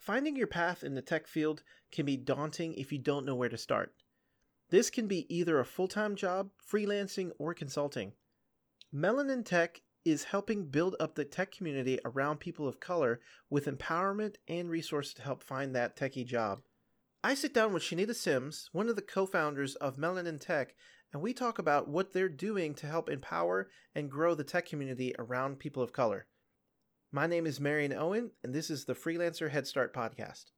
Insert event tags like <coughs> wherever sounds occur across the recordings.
Finding your path in the tech field can be daunting if you don't know where to start. This can be either a full time job, freelancing, or consulting. Melanin Tech is helping build up the tech community around people of color with empowerment and resources to help find that techie job. I sit down with Chanita Simms, one of the co founders of Melanin Tech, and we talk about what they're doing to help empower and grow the tech community around people of color. My name is Marion Owen, and this is the Freelancer Head Start Podcast.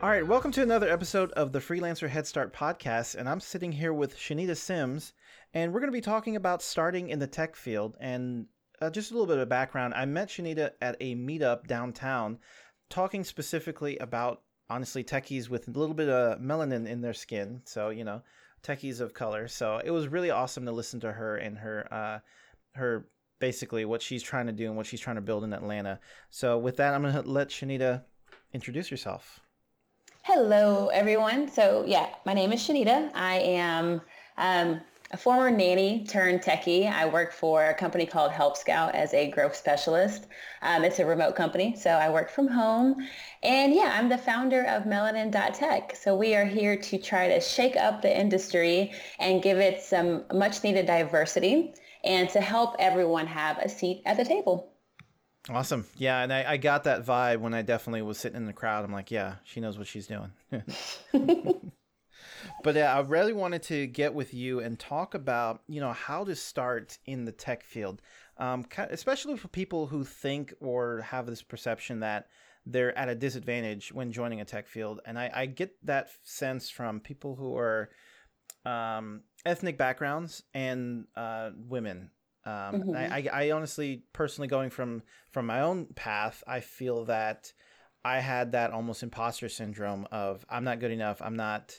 All right, welcome to another episode of the Freelancer Head Start podcast. And I'm sitting here with Chanita Simms, and we're going to be talking about starting in the tech field. And uh, just a little bit of background I met Chanita at a meetup downtown, talking specifically about honestly techies with a little bit of melanin in their skin. So, you know, techies of color. So it was really awesome to listen to her and her, uh, her basically what she's trying to do and what she's trying to build in Atlanta. So, with that, I'm going to let Chanita introduce yourself. Hello, everyone. So, yeah, my name is Chanita. I am um, a former nanny turned techie. I work for a company called Help Scout as a growth specialist. Um, it's a remote company, so I work from home. And yeah, I'm the founder of Melanin.tech. So we are here to try to shake up the industry and give it some much needed diversity and to help everyone have a seat at the table. Awesome. Yeah, and I, I got that vibe when I definitely was sitting in the crowd. I'm like, yeah, she knows what she's doing. <laughs> but yeah, I really wanted to get with you and talk about, you know, how to start in the tech field, um, especially for people who think or have this perception that they're at a disadvantage when joining a tech field. And I, I get that sense from people who are um, ethnic backgrounds and uh, women um, mm-hmm. I, I, honestly, personally, going from from my own path, I feel that I had that almost imposter syndrome of I'm not good enough. I'm not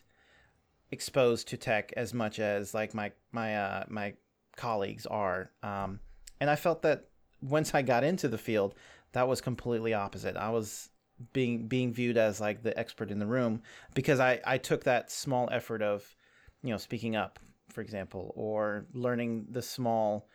exposed to tech as much as like my my uh, my colleagues are. Um, and I felt that once I got into the field, that was completely opposite. I was being being viewed as like the expert in the room because I I took that small effort of you know speaking up, for example, or learning the small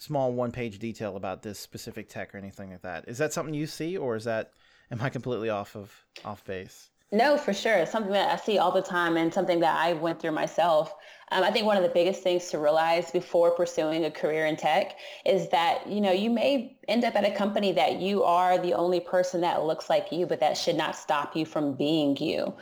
small one page detail about this specific tech or anything like that. Is that something you see, or is that am I completely off of off base? No, for sure. It's something that I see all the time and something that I went through myself. Um, I think one of the biggest things to realize before pursuing a career in tech is that, you know, you may end up at a company that you are the only person that looks like you, but that should not stop you from being you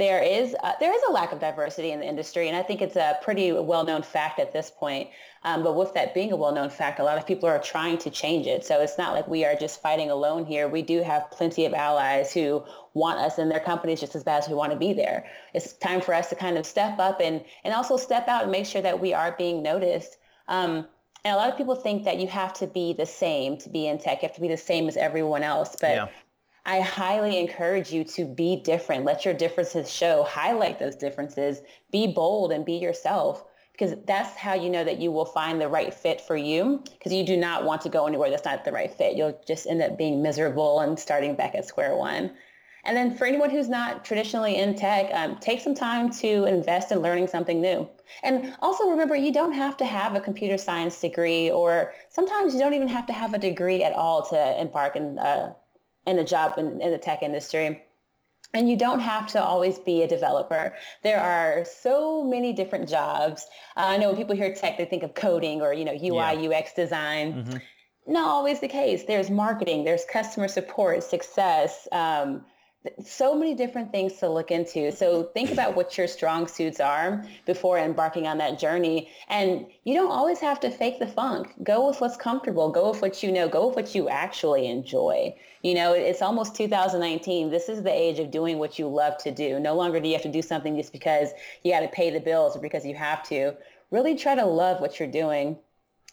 there is uh, there is a lack of diversity in the industry, and I think it's a pretty well-known fact at this point. Um, but with that being a well-known fact, a lot of people are trying to change it. So it's not like we are just fighting alone here. We do have plenty of allies who want us in their companies just as bad as we want to be there. It's time for us to kind of step up and and also step out and make sure that we are being noticed. Um, and a lot of people think that you have to be the same to be in tech. You have to be the same as everyone else. But yeah. I highly encourage you to be different. Let your differences show. Highlight those differences. Be bold and be yourself because that's how you know that you will find the right fit for you because you do not want to go anywhere that's not the right fit. You'll just end up being miserable and starting back at square one. And then for anyone who's not traditionally in tech, um, take some time to invest in learning something new. And also remember, you don't have to have a computer science degree, or sometimes you don't even have to have a degree at all to embark in uh, in a job in, in the tech industry. And you don't have to always be a developer. There are so many different jobs. Uh, I know when people hear tech, they think of coding or, you know, UI, yeah. UX design. Mm-hmm. Not always the case. There's marketing, there's customer support, success, um, so many different things to look into. So think about what your strong suits are before embarking on that journey. And you don't always have to fake the funk. Go with what's comfortable. Go with what you know. Go with what you actually enjoy. You know, it's almost 2019. This is the age of doing what you love to do. No longer do you have to do something just because you got to pay the bills or because you have to. Really try to love what you're doing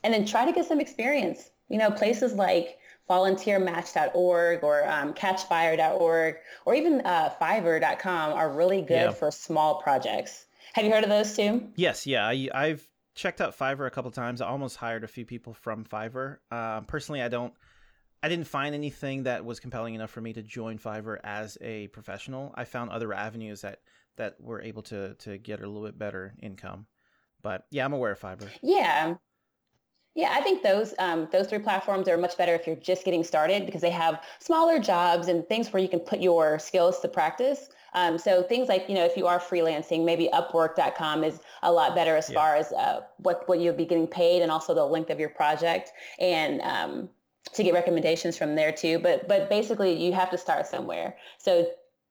and then try to get some experience. You know, places like volunteermatch.org or um, catchfire.org or even uh, fiverr.com are really good yeah. for small projects. Have you heard of those too? Yes, yeah. I, I've checked out Fiverr a couple times. I almost hired a few people from Fiverr. Uh, personally, I don't. I didn't find anything that was compelling enough for me to join Fiverr as a professional. I found other avenues that that were able to to get a little bit better income. But yeah, I'm aware of Fiverr. Yeah. Yeah, I think those um, those three platforms are much better if you're just getting started because they have smaller jobs and things where you can put your skills to practice. Um, so things like, you know, if you are freelancing, maybe Upwork.com is a lot better as yeah. far as uh, what, what you'll be getting paid and also the length of your project and um, to get recommendations from there too. But, but basically you have to start somewhere. So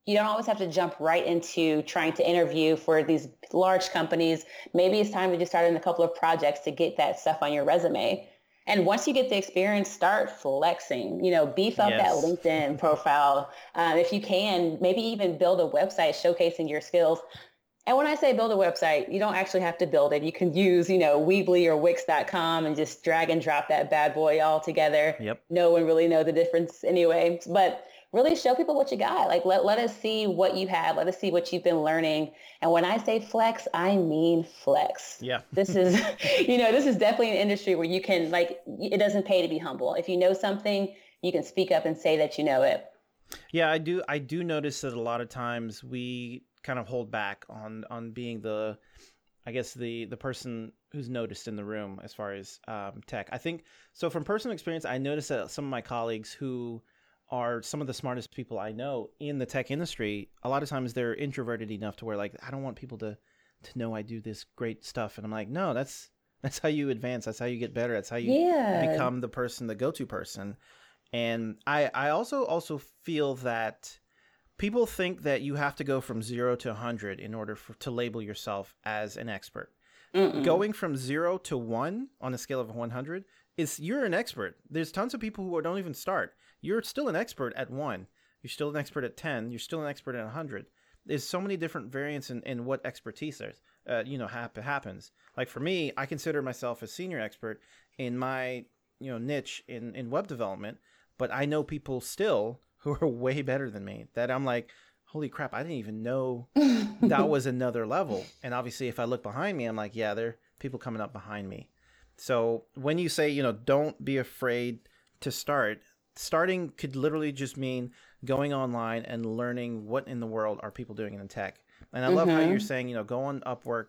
you don't always have to jump right into trying to interview for these large companies. Maybe it's time to just start in a couple of projects to get that stuff on your resume. And once you get the experience, start flexing. You know, beef up yes. that LinkedIn profile. Um, if you can, maybe even build a website showcasing your skills. And when I say build a website, you don't actually have to build it. You can use, you know, Weebly or Wix.com and just drag and drop that bad boy all together. Yep. No one really know the difference anyway. But really show people what you got. Like let, let us see what you have. Let us see what you've been learning. And when I say flex, I mean flex. Yeah. this is, <laughs> <laughs> you know, this is definitely an industry where you can like, it doesn't pay to be humble. If you know something, you can speak up and say that you know it. Yeah, I do. I do notice that a lot of times we kind of hold back on on being the, I guess the the person who's noticed in the room as far as um, tech. I think so. From personal experience, I noticed that some of my colleagues who are some of the smartest people I know in the tech industry. A lot of times they're introverted enough to where like I don't want people to to know I do this great stuff, and I'm like, no, that's that's how you advance. That's how you get better. That's how you yeah. become the person, the go-to person. And I I also also feel that people think that you have to go from zero to 100 in order for, to label yourself as an expert. Mm-mm. Going from zero to one on a scale of 100 is you're an expert. There's tons of people who don't even start you're still an expert at one. You're still an expert at 10. You're still an expert at 100. There's so many different variants in, in what expertise there's, uh, you know, hap- happens. Like for me, I consider myself a senior expert in my, you know, niche in, in web development, but I know people still <laughs> who are way better than me that I'm like, holy crap, I didn't even know <laughs> that was another level. And obviously, if I look behind me, I'm like, yeah, there are people coming up behind me. So when you say, you know, don't be afraid to start, starting could literally just mean going online and learning what in the world are people doing in tech. And I love mm-hmm. how you're saying, you know, go on Upwork,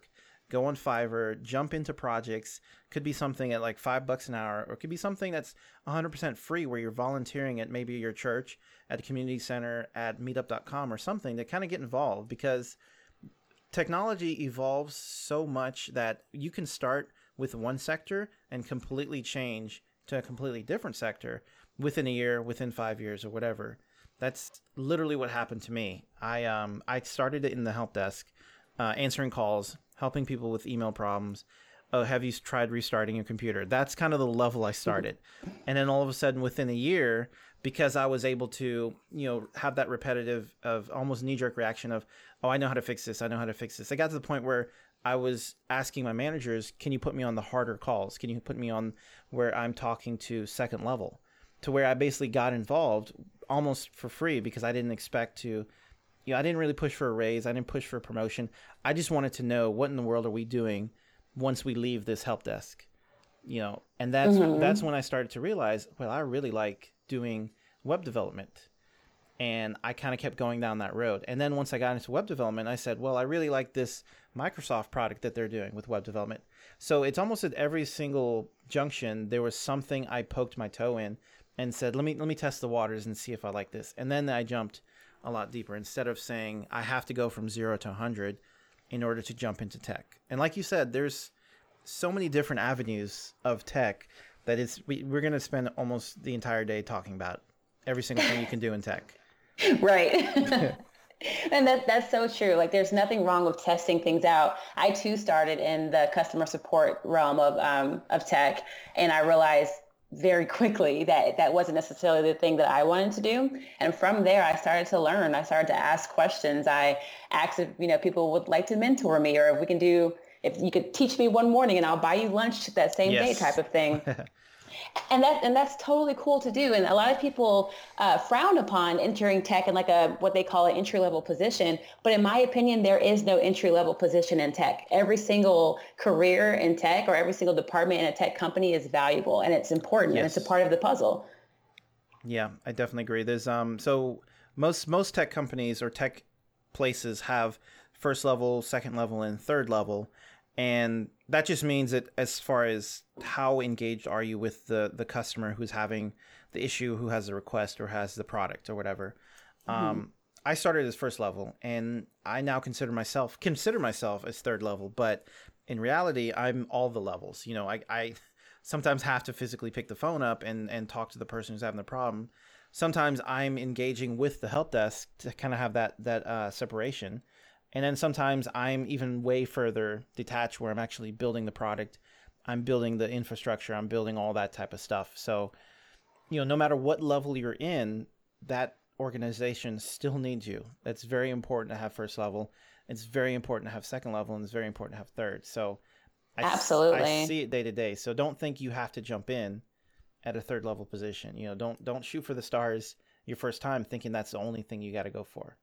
go on Fiverr, jump into projects. Could be something at like five bucks an hour, or it could be something that's 100% free where you're volunteering at maybe your church, at a community center, at meetup.com or something to kind of get involved because technology evolves so much that you can start with one sector and completely change to a completely different sector within a year, within five years, or whatever. That's literally what happened to me. I um I started it in the help desk, uh, answering calls, helping people with email problems. Oh, have you tried restarting your computer? That's kind of the level I started, and then all of a sudden, within a year, because I was able to, you know, have that repetitive of almost knee jerk reaction of, oh, I know how to fix this. I know how to fix this. I got to the point where I was asking my managers, can you put me on the harder calls? Can you put me on where I'm talking to second level? To where I basically got involved almost for free because I didn't expect to. You know, I didn't really push for a raise. I didn't push for a promotion. I just wanted to know what in the world are we doing once we leave this help desk. You know, and that's mm-hmm. that's when I started to realize, well, I really like doing web development. And I kind of kept going down that road. And then once I got into web development, I said, well, I really like this Microsoft product that they're doing with web development. So it's almost at every single junction, there was something I poked my toe in and said, "Let me let me test the waters and see if I like this." And then I jumped a lot deeper instead of saying I have to go from 0 to 100 in order to jump into tech. And like you said, there's so many different avenues of tech that it's we, we're going to spend almost the entire day talking about every single thing you can do in tech. <laughs> Right. <laughs> and that that's so true. Like there's nothing wrong with testing things out. I too started in the customer support realm of um, of tech and I realized very quickly that that wasn't necessarily the thing that I wanted to do. And from there, I started to learn. I started to ask questions. I asked if, you know, people would like to mentor me or if we can do, if you could teach me one morning and I'll buy you lunch that same yes. day type of thing. <laughs> and that and that's totally cool to do. And a lot of people uh, frown upon entering tech in like a what they call an entry level position. But in my opinion there is no entry level position in tech. Every single career in tech or every single department in a tech company is valuable and it's important yes. and it's a part of the puzzle. Yeah i definitely agree. There's um so most most tech companies or tech places have first level second level and third level and that just means that as far as how engaged are you with the the customer who's having the issue who has the request or has the product or whatever mm-hmm. um, i started as first level and i now consider myself consider myself as third level but in reality i'm all the levels. You know i, I sometimes have to physically pick the phone up and and talk to the person who's having the problem. Sometimes i'm engaging with the help desk to kind of have that that uh, separation and then sometimes I'm even way further detached where I'm actually building the product. I'm building the infrastructure. I'm building all that type of stuff. So, you know, no matter what level you're in, that organization still needs you. That's very important to have first level. It's very important to have second level, and it's very important to have third. So, I absolutely, I see it day to day. So don't think you have to jump in at a third level position. You know, don't don't shoot for the stars your first time thinking that's the only thing you got to go for.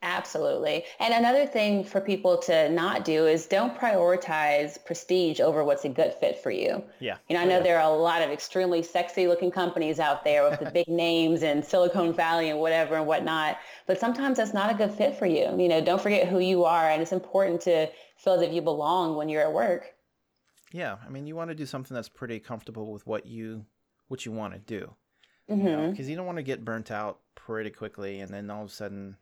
Absolutely. And another thing for people to not do is don't prioritize prestige over what's a good fit for you. Yeah. You know, I know yeah. there are a lot of extremely sexy looking companies out there with the <laughs> big names and Silicon Valley and whatever and whatnot, but sometimes that's not a good fit for you. You know, don't forget who you are and it's important to feel as if you belong when you're at work. Yeah. I mean, you want to do something that's pretty comfortable with what you what you want to do. Mm-hmm. You know, because you don't want to get burnt out pretty quickly and then all of a sudden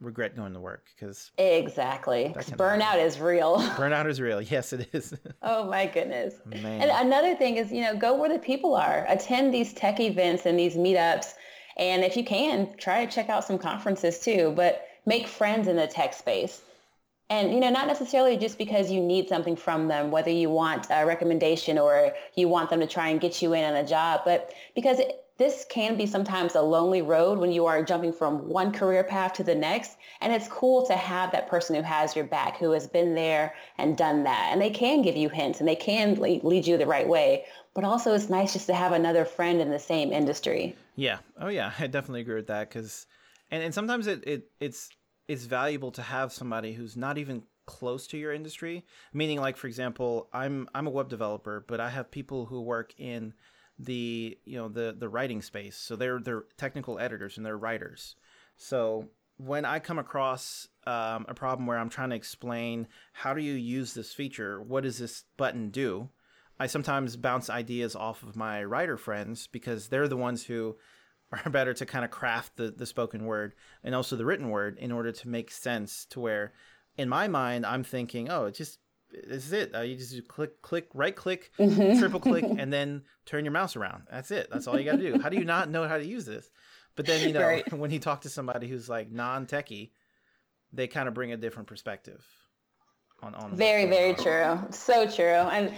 regret going to work because exactly. burnout happen. is real. <laughs> Burnout is real. Yes it is. <laughs> Oh my goodness. Man. and another thing is you know go where the people are. Attend these tech events and these meetups. And if you can try to check out some conferences too but make friends in the tech space. And you know not necessarily just because you need something from them whether you want a recommendation or you want them to try and get you in on a job but because it, this can be sometimes a lonely road when you are jumping from one career path to the next. And it's cool to have that person who has your back, who has been there and done that. And they can give you hints and they can lead you the right way. But also it's nice just to have another friend in the same industry. Yeah. Oh yeah. I definitely agree with that. Cause, and, and sometimes it, it, it's, it's valuable to have somebody who's not even close to your industry meaning like for example i'm i'm a web developer but i have people who work in the you know the the writing space. So they're they're technical editors and they're writers. So when I come across um, a problem where I'm trying to explain how do you use this feature, what does this button do, I sometimes bounce ideas off of my writer friends because they're the ones who <laughs> are better to kind of craft the, the spoken word and also the written word in order to make sense to where in my mind I'm thinking, oh, it just this is it. Uh, you just click, click, right click, mm-hmm. triple click, <laughs> and then turn your mouse around. That's it. That's all you got to do. How do you not know how to use this? But then you know right. <laughs> when you talk to somebody who's like non-techie, they kind of bring a different perspective on on. Very very on. true. So true. And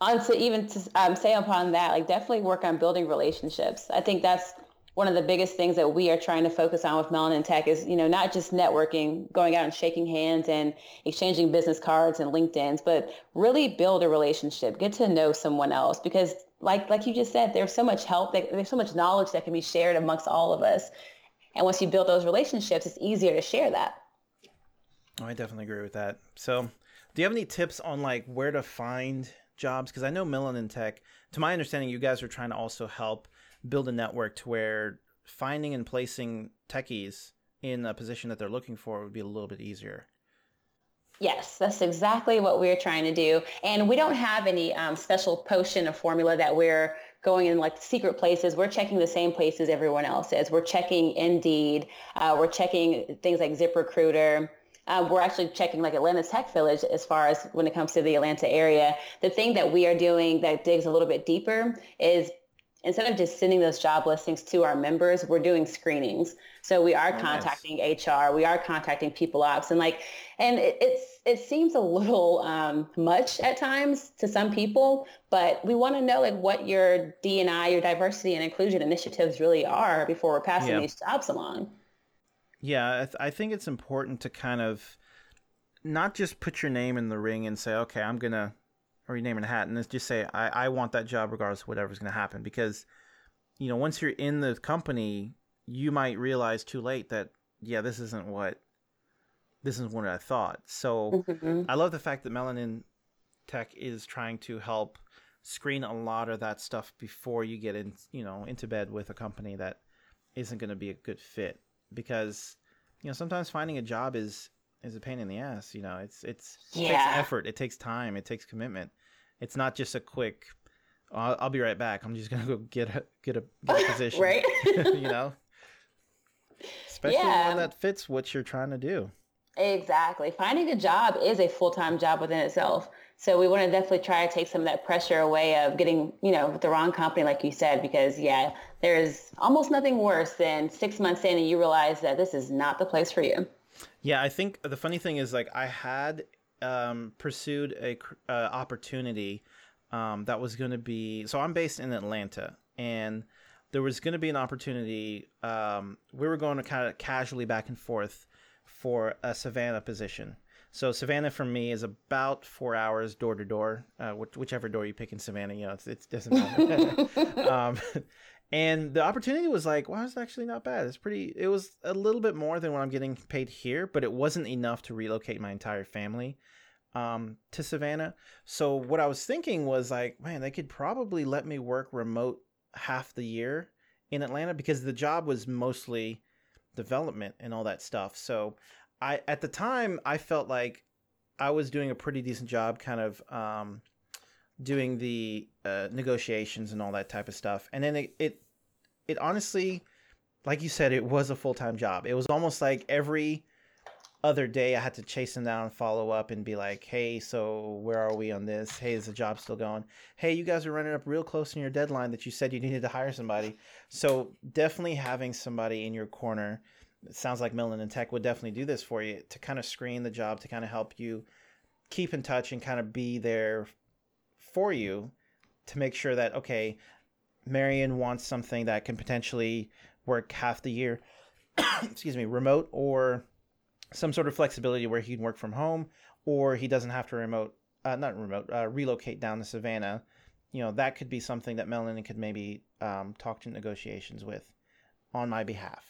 on to even to um, say upon that, like definitely work on building relationships. I think that's one of the biggest things that we are trying to focus on with Melanin Tech is, you know, not just networking, going out and shaking hands and exchanging business cards and LinkedIn's, but really build a relationship, get to know someone else because like like you just said, there's so much help, there's so much knowledge that can be shared amongst all of us. And once you build those relationships, it's easier to share that. Oh, I definitely agree with that. So, do you have any tips on like where to find jobs? Because I know Melanin Tech, to my understanding, you guys are trying to also help build a network to where finding and placing techies in a position that they're looking for would be a little bit easier. Yes, that's exactly what we're trying to do. And we don't have any um, special potion or formula that we're going in like secret places. We're checking the same places everyone else is. We're checking Indeed. Uh, we're checking things like ZipRecruiter. Uh, we're actually checking like Atlanta Tech Village as far as when it comes to the Atlanta area. The thing that we are doing that digs a little bit deeper is instead of just sending those job listings to our members, we're doing screenings. So we are oh, contacting nice. HR, we are contacting people ops, and like, and it, it's it seems a little um, much at times to some people, but we want to know like what your D&I, your diversity and inclusion initiatives really are before we're passing yeah. these jobs along. Yeah, I, th- I think it's important to kind of not just put your name in the ring and say, okay, I'm gonna or your name in a hat and just say I, I want that job regardless of whatever's going to happen because you know once you're in the company you might realize too late that yeah this isn't what this isn't what i thought so mm-hmm. i love the fact that melanin tech is trying to help screen a lot of that stuff before you get in you know into bed with a company that isn't going to be a good fit because you know sometimes finding a job is is a pain in the ass. You know, it's it's yeah. it takes effort, it takes time, it takes commitment. It's not just a quick. I'll, I'll be right back. I'm just gonna go get a get a, get a <laughs> position, right? <laughs> you know, especially yeah. one that fits what you're trying to do. Exactly. Finding a job is a full time job within itself. So we want to definitely try to take some of that pressure away of getting, you know, the wrong company, like you said, because yeah, there's almost nothing worse than six months in and you realize that this is not the place for you. Yeah, I think the funny thing is like I had um, pursued a uh, opportunity um, that was going to be. So I'm based in Atlanta, and there was going to be an opportunity. Um, we were going to kind of casually back and forth for a Savannah position. So Savannah for me is about four hours door to door, uh, whichever door you pick in Savannah. You know, it doesn't matter. <laughs> um, and the opportunity was like, wow, it's actually not bad. It's pretty. It was a little bit more than what I'm getting paid here, but it wasn't enough to relocate my entire family um, to Savannah. So what I was thinking was like, man, they could probably let me work remote half the year in Atlanta because the job was mostly development and all that stuff. So I at the time I felt like I was doing a pretty decent job, kind of. Um, doing the uh, negotiations and all that type of stuff. And then it, it, it honestly, like you said, it was a full time job. It was almost like every other day I had to chase them down and follow up and be like, hey, so where are we on this? Hey, is the job still going? Hey, you guys are running up real close in your deadline that you said you needed to hire somebody. So definitely having somebody in your corner. It sounds like Melanin Tech would definitely do this for you to kind of screen the job, to kind of help you keep in touch and kind of be there for you to make sure that okay, Marion wants something that can potentially work half the year, <coughs> excuse me, remote or some sort of flexibility where he can work from home or he doesn't have to remote, uh, not remote, uh, relocate down to Savannah. You know, that could be something that Melanie could maybe um, talk to negotiations with on my behalf.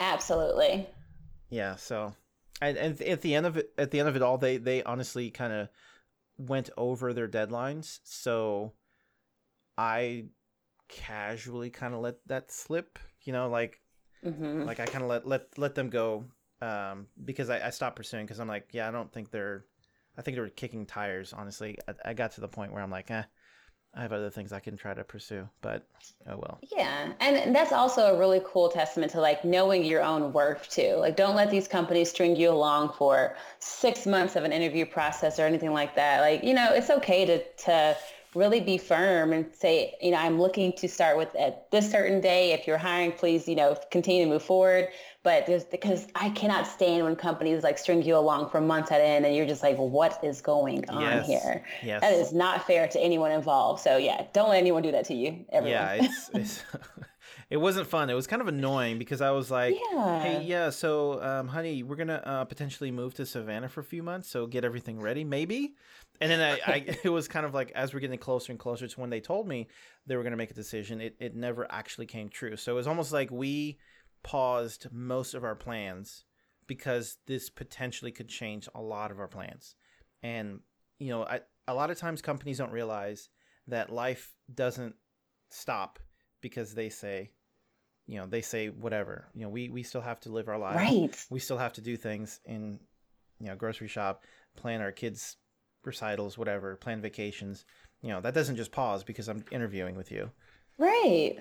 Absolutely. Yeah. So, and, and at the end of it, at the end of it all, they they honestly kind of went over their deadlines, so I casually kind of let that slip. You know, like mm-hmm. like I kind of let let let them go um, because I, I stopped pursuing because I'm like, yeah, I don't think they're. I think they were kicking tires. Honestly, I, I got to the point where I'm like, eh, I have other things I can try to pursue, but oh well. Yeah. And that's also a really cool testament to like knowing your own worth too. Like don't let these companies string you along for six months of an interview process or anything like that. Like, you know, it's okay to, to really be firm and say, you know, I'm looking to start with at this certain day. If you're hiring, please, you know, continue to move forward. But there's because I cannot stand when companies like string you along for months at end and you're just like, what is going on yes. here? Yes. That is not fair to anyone involved. So yeah, don't let anyone do that to you. Everyone. Yeah, it's, it's <laughs> it wasn't fun. It was kind of annoying because I was like, yeah. "Hey, yeah, so, um, honey, we're gonna uh, potentially move to Savannah for a few months, so get everything ready, maybe." And then I, I, <laughs> it was kind of like as we're getting closer and closer to when they told me they were gonna make a decision, it it never actually came true. So it was almost like we paused most of our plans because this potentially could change a lot of our plans. And you know, I, a lot of times companies don't realize that life doesn't stop because they say you know they say whatever. You know we we still have to live our lives. Right. We still have to do things in you know grocery shop plan our kids recitals whatever plan vacations. You know that doesn't just pause because i'm interviewing with you. Right.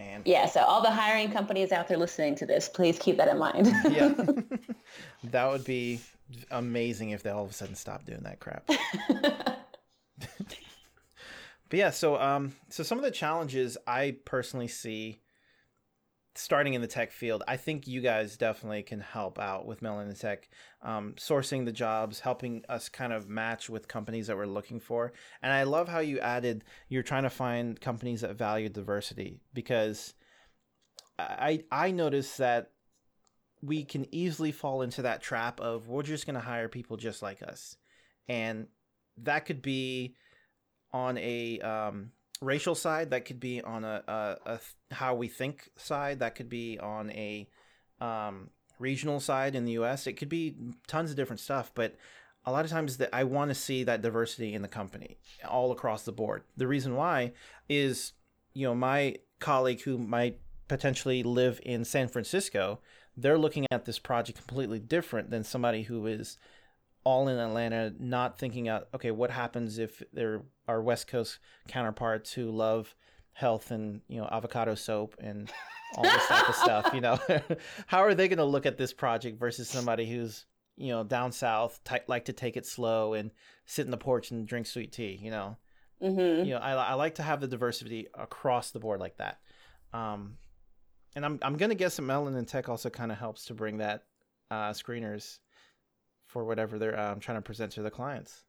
And yeah so all the hiring companies out there listening to this please keep that in mind. <laughs> Yeah. <laughs> That would be amazing if they all of a sudden stopped doing that crap <laughs> but yeah so um so some of the challenges i personally see starting in the tech field, I think you guys definitely can help out with Melanin Tech, um, sourcing the jobs, helping us kind of match with companies that we're looking for. And I love how you added you're trying to find companies that value diversity because I I noticed that we can easily fall into that trap of we're just going to hire people just like us, and that could be on a um, racial side. That could be on a, a, a how we think side. That could be on a um, regional side in the U.S. It could be tons of different stuff, but a lot of times that I want to see that diversity in the company all across the board. The reason why is, you know, my colleague who might potentially live in San Francisco, they're looking at this project completely different than somebody who is all in Atlanta, not thinking out, okay, what happens if there are West Coast counterparts who love health and, you know, avocado soap and all this type of stuff, you know? <laughs> How are they going to look at this project versus somebody who's, you know, down south, t- like to take it slow and sit in the porch and drink sweet tea, you know? Mm-hmm. You know, I, I like to have the diversity across the board like that. Um, and I'm I'm gonna guess that Melanin Tech also kind of helps to bring that uh, screeners for whatever they're um, trying to present to the clients.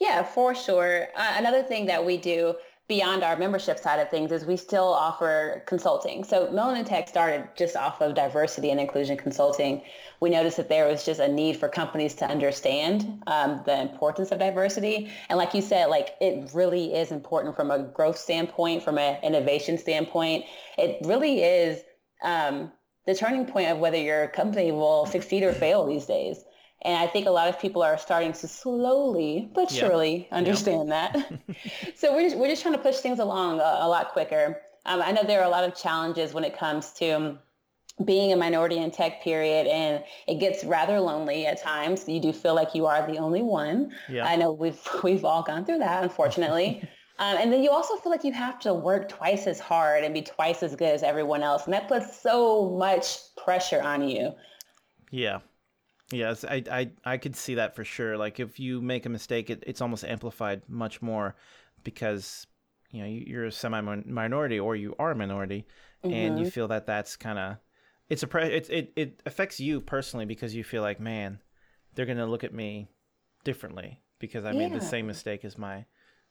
Yeah, for sure. Uh, another thing that we do beyond our membership side of things is we still offer consulting. So Melanin Tech started just off of diversity and inclusion consulting. We noticed that there was just a need for companies to understand um, the importance of diversity. And like you said, like it really is important from a growth standpoint, from an innovation standpoint. It really is um, the turning point of whether your company will succeed or fail these days. And I think a lot of people are starting to slowly but surely understand that. <laughs> <laughs> so we're just, we're just trying to push things along a, a lot quicker. Um, I know there are a lot of challenges when it comes to being a minority in tech period and it gets rather lonely at times. You do feel like you are the only one. Yeah. I know we've <laughs> we've all gone through that, unfortunately. Um, and then you also feel like you have to work twice as hard and be twice as good as everyone else. And that puts so much pressure on you. Yeah. Yes, I, I, I could see that for sure. Like if you make a mistake, it, it's almost amplified much more because, you know, you're a semi minority or you are a minority mm-hmm. and you mm-hmm. feel that that's kind of, it's a, pre- it, it, it affects you personally because you feel like, man, they're going to look at me differently because I yeah. made the same mistake as my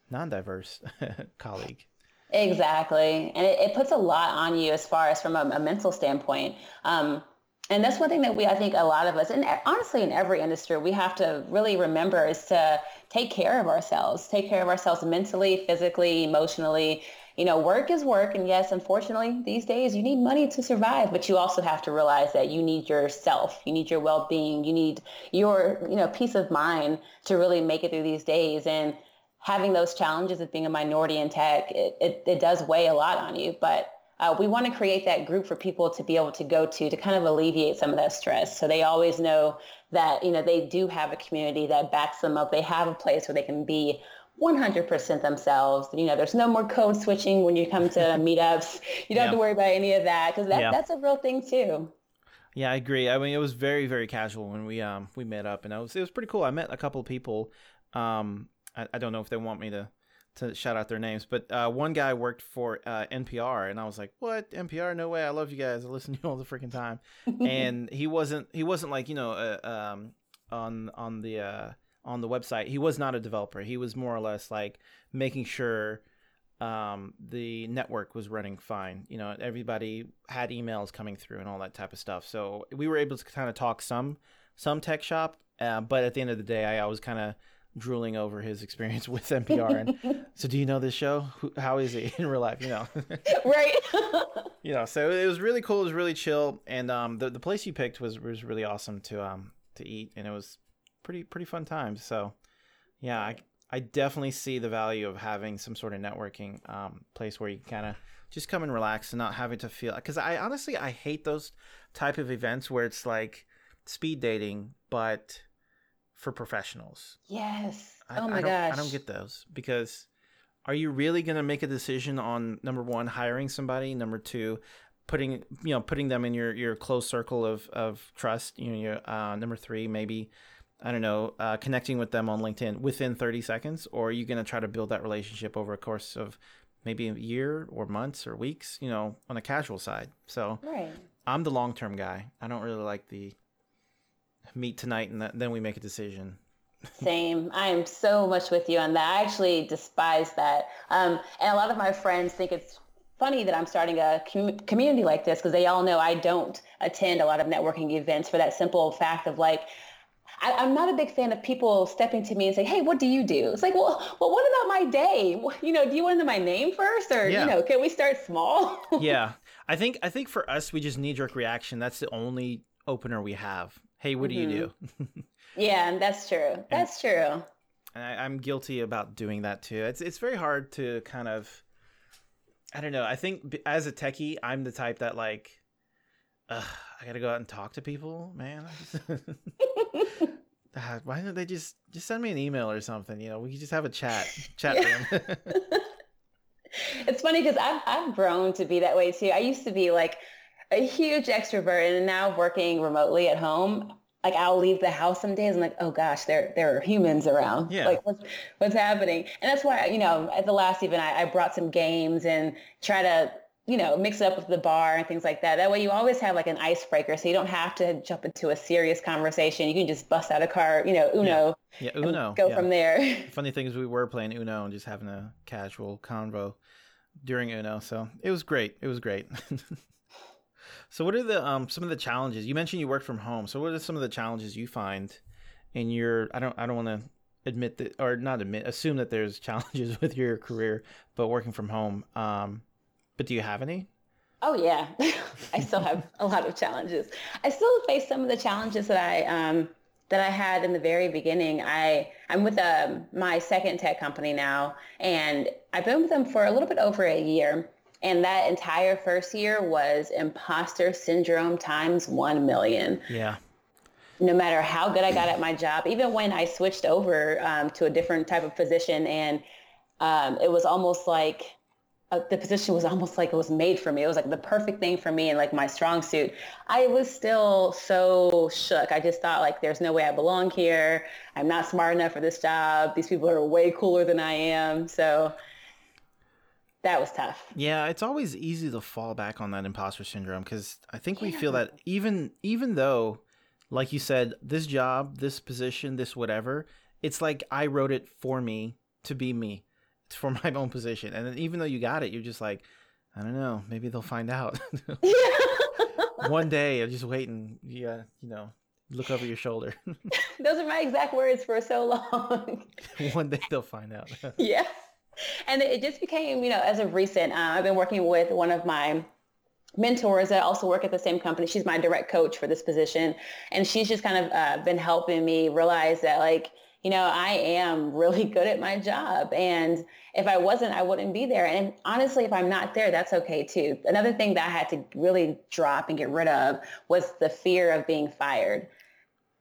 non-diverse <laughs> colleague exactly and it, it, puts a lot on you as far as from a, a mental standpoint um, and that's one thing that we i think a lot of us and honestly in every industry we have to really remember is to take care of ourselves take care of ourselves mentally physically emotionally you know work is work and yes unfortunately these days you need money to survive but you also have to realize that you need yourself you need your well-being you need your you know peace of mind to really make it through these days and having those challenges of being a minority in tech, it, it, it does weigh a lot on you. But uh, we want to create that group for people to be able to go to to kind of alleviate some of that stress. So they always know that, you know, they do have a community that backs them up. They have a place where they can be 100% themselves. You know, there's no more code switching when you come to <laughs> meetups. You don't yeah. have to worry about any of that because that, yeah. that's a real thing too. Yeah, I agree. I mean, it was very, very casual when we um we met up, and it was it was pretty cool. I met a couple of people um I, I don't know if they want me to to shout out their names, but uh, one guy worked for uh, NPR, and I was like, "What NPR? No way! I love you guys. I listen to you all the freaking time." and <laughs> he wasn't he wasn't like you know uh, um, on on the uh, on the website. He was not a developer. He was more or less like making sure um, the network was running fine. You know, everybody had emails coming through and all that type of stuff. So we were able to kind of talk some some tech shop, uh, but at the end of the day, I, I was kind of drooling over his experience <laughs> with NPR. And so, do you know this show? how is it <laughs> in real life? You know, <laughs> right? you know, so it was really cool. It was really chill, and um, the the place you picked was was really awesome to um to eat, and it was pretty pretty fun times. So, yeah, I I definitely see the value of having some sort of networking um place where you kind of just come and relax and not having to feel because I honestly I hate those type of events where it's like speed dating, but for professionals. Yes. I, oh my I gosh. I don't get those because are you really going to make a decision on number one hiring somebody, number two putting you know putting them in your your close circle of of trust, you know, your, uh, number three maybe I don't know, uh, connecting with them on LinkedIn within 30 seconds, or are you going to try to build that relationship over a course of maybe a year or months or weeks, you know, on a casual side? So right. I'm the long term guy. I don't really like the meet tonight and then we make a decision. Same. I am so much with you on that. I actually despise that. Um, and a lot of my friends think it's funny that I'm starting a com- community like this because they all know I don't attend a lot of networking events for that simple fact of like, I, am not a big fan of people stepping to me and saying, "Hey, what do you do?" It's like, well, well, what about my day? You know, do you want to know my name first, or yeah. you know, can we start small? <laughs> yeah, I think I think for us, we just knee jerk reaction. That's the only opener we have. Hey, what mm-hmm. do you do? Yeah, and that's true. That's and, true. And I, I'm guilty about doing that too. It's it's very hard to kind of. I don't know. I think as a techie, I'm the type that like, uh, I gotta go out and talk to people, man. uh, <laughs> why don't they just just send me an email or something? You know, we can just have a chat, <laughs> chat room. <laughs> it's funny because I've I've grown to be that way too. I used to be like a huge extrovert, and now working remotely at home, like I'll leave the house some days and like, oh gosh, there there are humans around. Yeah. Like what's what's happening? And that's why you know at the last event I, I brought some games and try to you know, mix it up with the bar and things like that. That way you always have like an icebreaker. So you don't have to jump into a serious conversation. You can just bust out a card, you know, Uno. Yeah, yeah Uno. Go yeah. from there. <laughs> Funny thing is we were playing Uno and just having a casual convo during Uno. So it was great. It was great. <laughs> so what are the um some of the challenges? You mentioned you work from home. So what are some of the challenges you find in your I don't I don't want to admit that or not admit assume that there's <laughs> challenges with your career, but working from home. Um but do you have any? Oh yeah, <laughs> I still have a lot of challenges. I still face some of the challenges that I um, that I had in the very beginning. I I'm with um, my second tech company now, and I've been with them for a little bit over a year. And that entire first year was imposter syndrome times one million. Yeah. No matter how good I got at my job, even when I switched over um, to a different type of position, and um, it was almost like uh, the position was almost like it was made for me. It was like the perfect thing for me and like my strong suit. I was still so shook. I just thought like, there's no way I belong here. I'm not smart enough for this job. These people are way cooler than I am. So that was tough. Yeah, it's always easy to fall back on that imposter syndrome because I think we feel that even even though, like you said, this job, this position, this whatever, it's like I wrote it for me to be me for <laughs> my own position. And then even though you got it, you're just like, I don't know, maybe they'll find out. <laughs> One day, I'm just waiting. Yeah, you know, look over your shoulder. <laughs> Those are my exact words for so long. One day they'll find out. yeah. And it just became, you know, as of recent, uh, I've been working with one of my mentors that also work at the same company. She's my direct coach for this position. And she's just kind of uh, been helping me realize that like, you know, I am <laughs> really good at my job. And if I wasn't, I wouldn't be there. And honestly, if I'm not there, that's okay too. Another thing that I had to really drop and get rid of was the fear of being fired.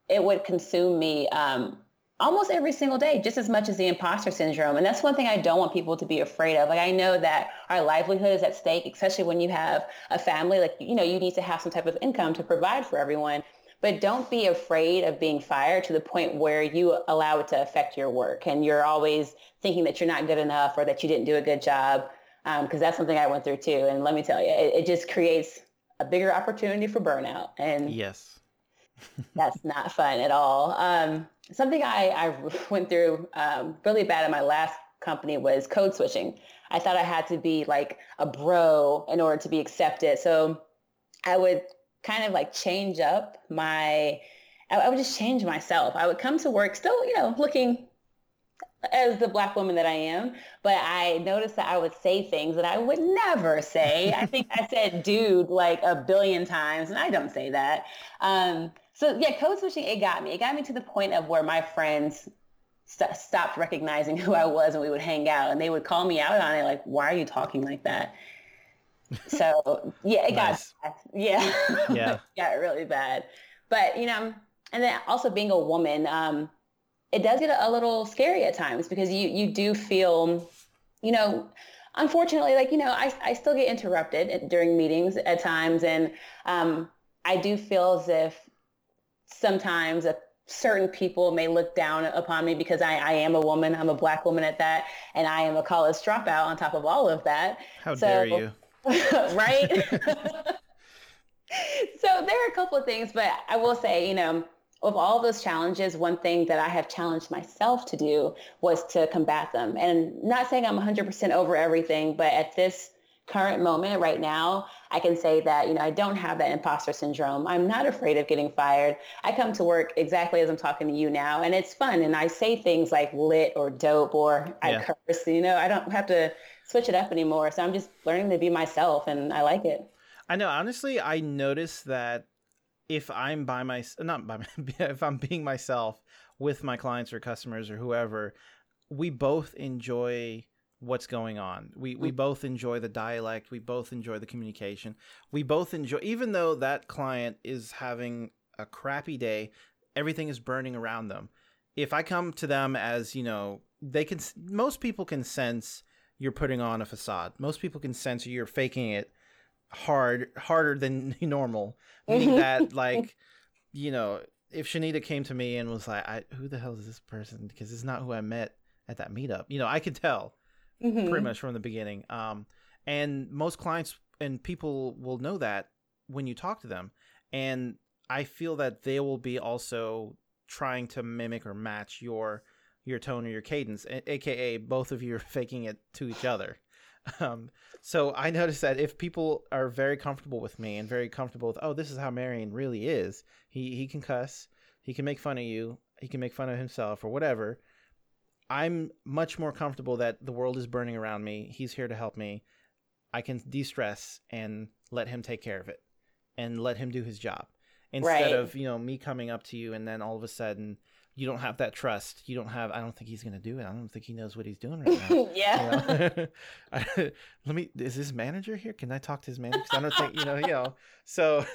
It would consume me um, almost every single day, just as much as the imposter syndrome. And that's one thing I don't want people to be afraid of. Like I know that our livelihood is at stake, especially when you have a family. Like, you know, you need to have some type of income to provide for everyone but don't be afraid of being fired to the point where you allow it to affect your work and you're always thinking that you're not good enough or that you didn't do a good job because um, that's something I went through too. And let me tell you, it, it just creates a bigger opportunity for burnout. And yes, that's not fun at all. Um, something I, I went through um, really bad in my last company was code switching. I thought I had to be like a bro in order to be accepted. So I would kind of like change up my, I, I would just change myself. I would come to work still, you know, looking as the black woman that I am, but I noticed that I would say things that I would never say. I think I said dude like a billion times and I don't say that. Um, so yeah, code switching, it got me. It got me to the point of where my friends st- stopped recognizing <laughs> who I was and we would hang out and they would call me out on it like, why are you talking like that? So yeah, it nice. got yeah <laughs> yeah got really bad. But you know, and then also being a woman, um, it does get a, a little scary at times because you you do feel, you know, unfortunately, like you know, I I still get interrupted during meetings at times, and um, I do feel as if sometimes a certain people may look down upon me because I, I am a woman. I'm a black woman at that. And I am a college dropout on top of all of that. How so, dare you? <laughs> right? <laughs> so there are a couple of things, but I will say, you know, of all those challenges, one thing that I have challenged myself to do was to combat them. And not saying I'm 100% over everything, but at this current moment right now, I can say that, you know, I don't have that imposter syndrome. I'm not afraid of getting fired. I come to work exactly as I'm talking to you now and it's fun. And I say things like lit or dope or I yeah. curse, you know, I don't have to switch it up anymore. So I'm just learning to be myself and I like it. I know. Honestly, I notice that if I'm by my, not by my, <laughs> if I'm being myself with my clients or customers or whoever, we both enjoy what's going on. We we mm. both enjoy the dialect, we both enjoy the communication. We both enjoy even though that client is having a crappy day, everything is burning around them. If I come to them as, you know, they can most people can sense you're putting on a facade. Most people can sense you're faking it hard harder than <laughs> normal. Meaning <laughs> that like, you know, if Chanita came to me and was like, I, "Who the hell is this person?" because it's not who I met at that meetup. You know, I could tell mm-hmm. pretty much from the beginning. Um, and most clients and people will know that when you talk to them. And I feel that they will be also trying to mimic or match your your tone or your cadence, a- aka both of you are <laughs> faking it to each other. <laughs> Um, so I noticed that if people are very comfortable with me and very comfortable with, oh, this is how Marion really is. He he can cuss, he can make fun of you, he can make fun of himself or whatever. I'm much more comfortable that the world is burning around me. He's here to help me. I can de-stress and let him take care of it and let him do his job instead right. of, you know, me coming up to you and then all of a sudden you don't have that trust. You don't have I don't think he's going to do it. I don't think he knows what he's doing right now. <laughs> yeah. <laughs> Let me is his manager here? Can I talk to his manager? I don't think, you know, you know. So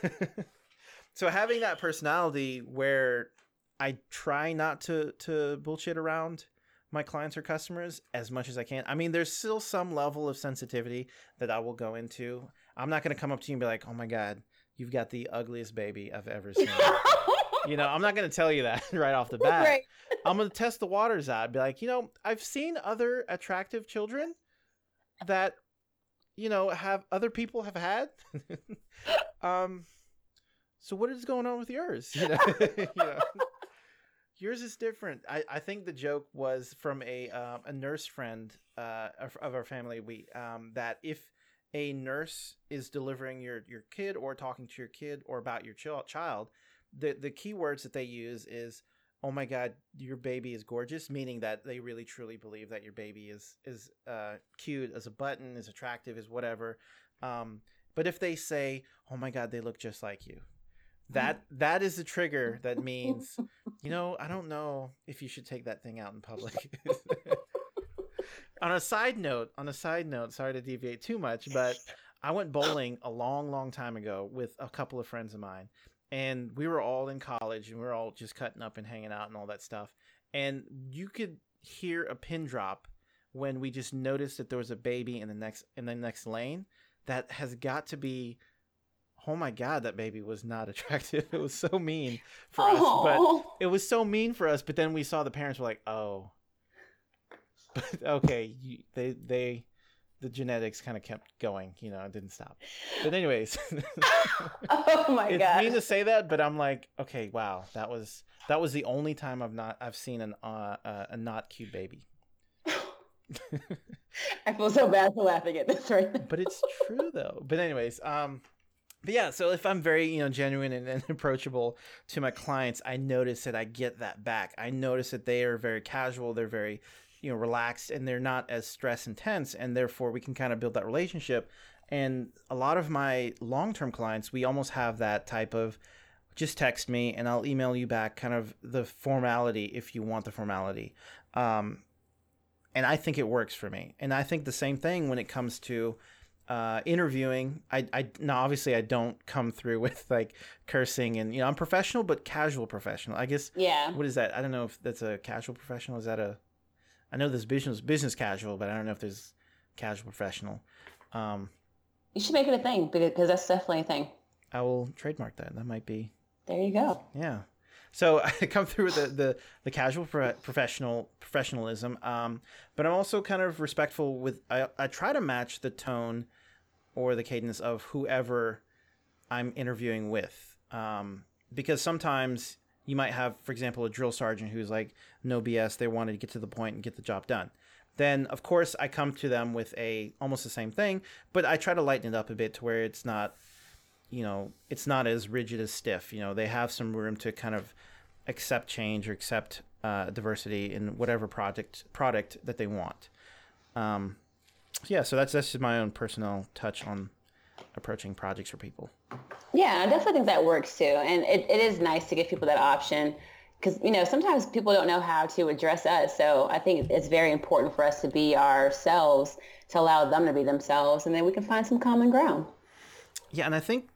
<laughs> so having that personality where I try not to to bullshit around my clients or customers as much as I can. I mean, there's still some level of sensitivity that I will go into. I'm not going to come up to you and be like, "Oh my god, you've got the ugliest baby I've ever seen." <laughs> you know, I'm not going to tell you that <laughs> right off the bat. Right. I'm going to test the waters out. Be like, you know, I've seen other attractive children that you know have other people have had. <laughs> um, so what is going on with yours? You know, you know? Yours is different. I, I think the joke was from a um, a nurse friend uh, of, of our family. We um, that if a nurse is delivering your your kid or talking to your kid or about your ch- child, the the key words that they use is oh my god your baby is gorgeous meaning that they really truly believe that your baby is is uh, cute as a button is attractive is whatever um, but if they say oh my god they look just like you that <laughs> that is a trigger that means <laughs> you know i don't know if you should take that thing out in public. <laughs> On a side note on a side note sorry to deviate too much but i went bowling a long long time ago with a couple of friends of mine and we were all in college and we were all just cutting up and hanging out and all that stuff and you could hear a pin drop when we just noticed that there was a baby in the next in the next lane that has got to be oh my god that baby was not <laughs> attractive. It was so mean for Aww. us but it was so mean for us but then we saw the parents were like oh. <laughs> But okay you, they they the genetics kind of kept going you know it didn't stop. But anyways. <laughs> Oh my it's god. mean to say that but i'm like okay wow that was that was the only time i've not i've seen an uh, uh, a not cute baby. I feel so bad for laughing at this right now. but it's true though. But anyways um but yeah, so if I'm very, you know, genuine and, and, <laughs> approachable to my clients, I notice that I get that back. I notice that they are very casual, they're very, you know, relaxed and they're not as stress intense and therefore we can kind of build that relationship. And a lot of my long-term clients, we almost have that type of just text me and I'll email you back kind of the formality if you want the formality. Um, and I think it works for me. And I think the same thing when it comes to uh, interviewing, I, I now obviously I don't come through <laughs> with like cursing and you know I'm professional but casual professional. I guess. Yeah. What is that? I don't know if that's a casual professional. Is that a? I know there's business business casual, but I don't know if there's casual professional. Um, you should make it a thing because that's definitely a thing. I will trademark that. That might be. There you go. Yeah. So <laughs> I come through with the, the, the casual pro- professional professionalism, um, but I'm also kind of respectful with. I, I try to match the tone or the cadence of whoever I'm interviewing with. Um, because sometimes you might have, for example, a drill sergeant who's like, no BS, they wanted to get to the point and get the job done. then of course I come to them with a almost the same thing, but I try to lighten it up a bit to where it's not, you know, it's not as rigid as stiff. You know, they have some room to kind of accept change or accept uh, diversity in whatever project product that they want. Um, yeah, so that's that's just my own personal touch on approaching projects for people. Yeah, I definitely think that works too, and it, it is nice to give people that option because you know sometimes people don't know how to address us so i think it's very important for us to be ourselves to allow them to be themselves and then we can find some common ground yeah and i think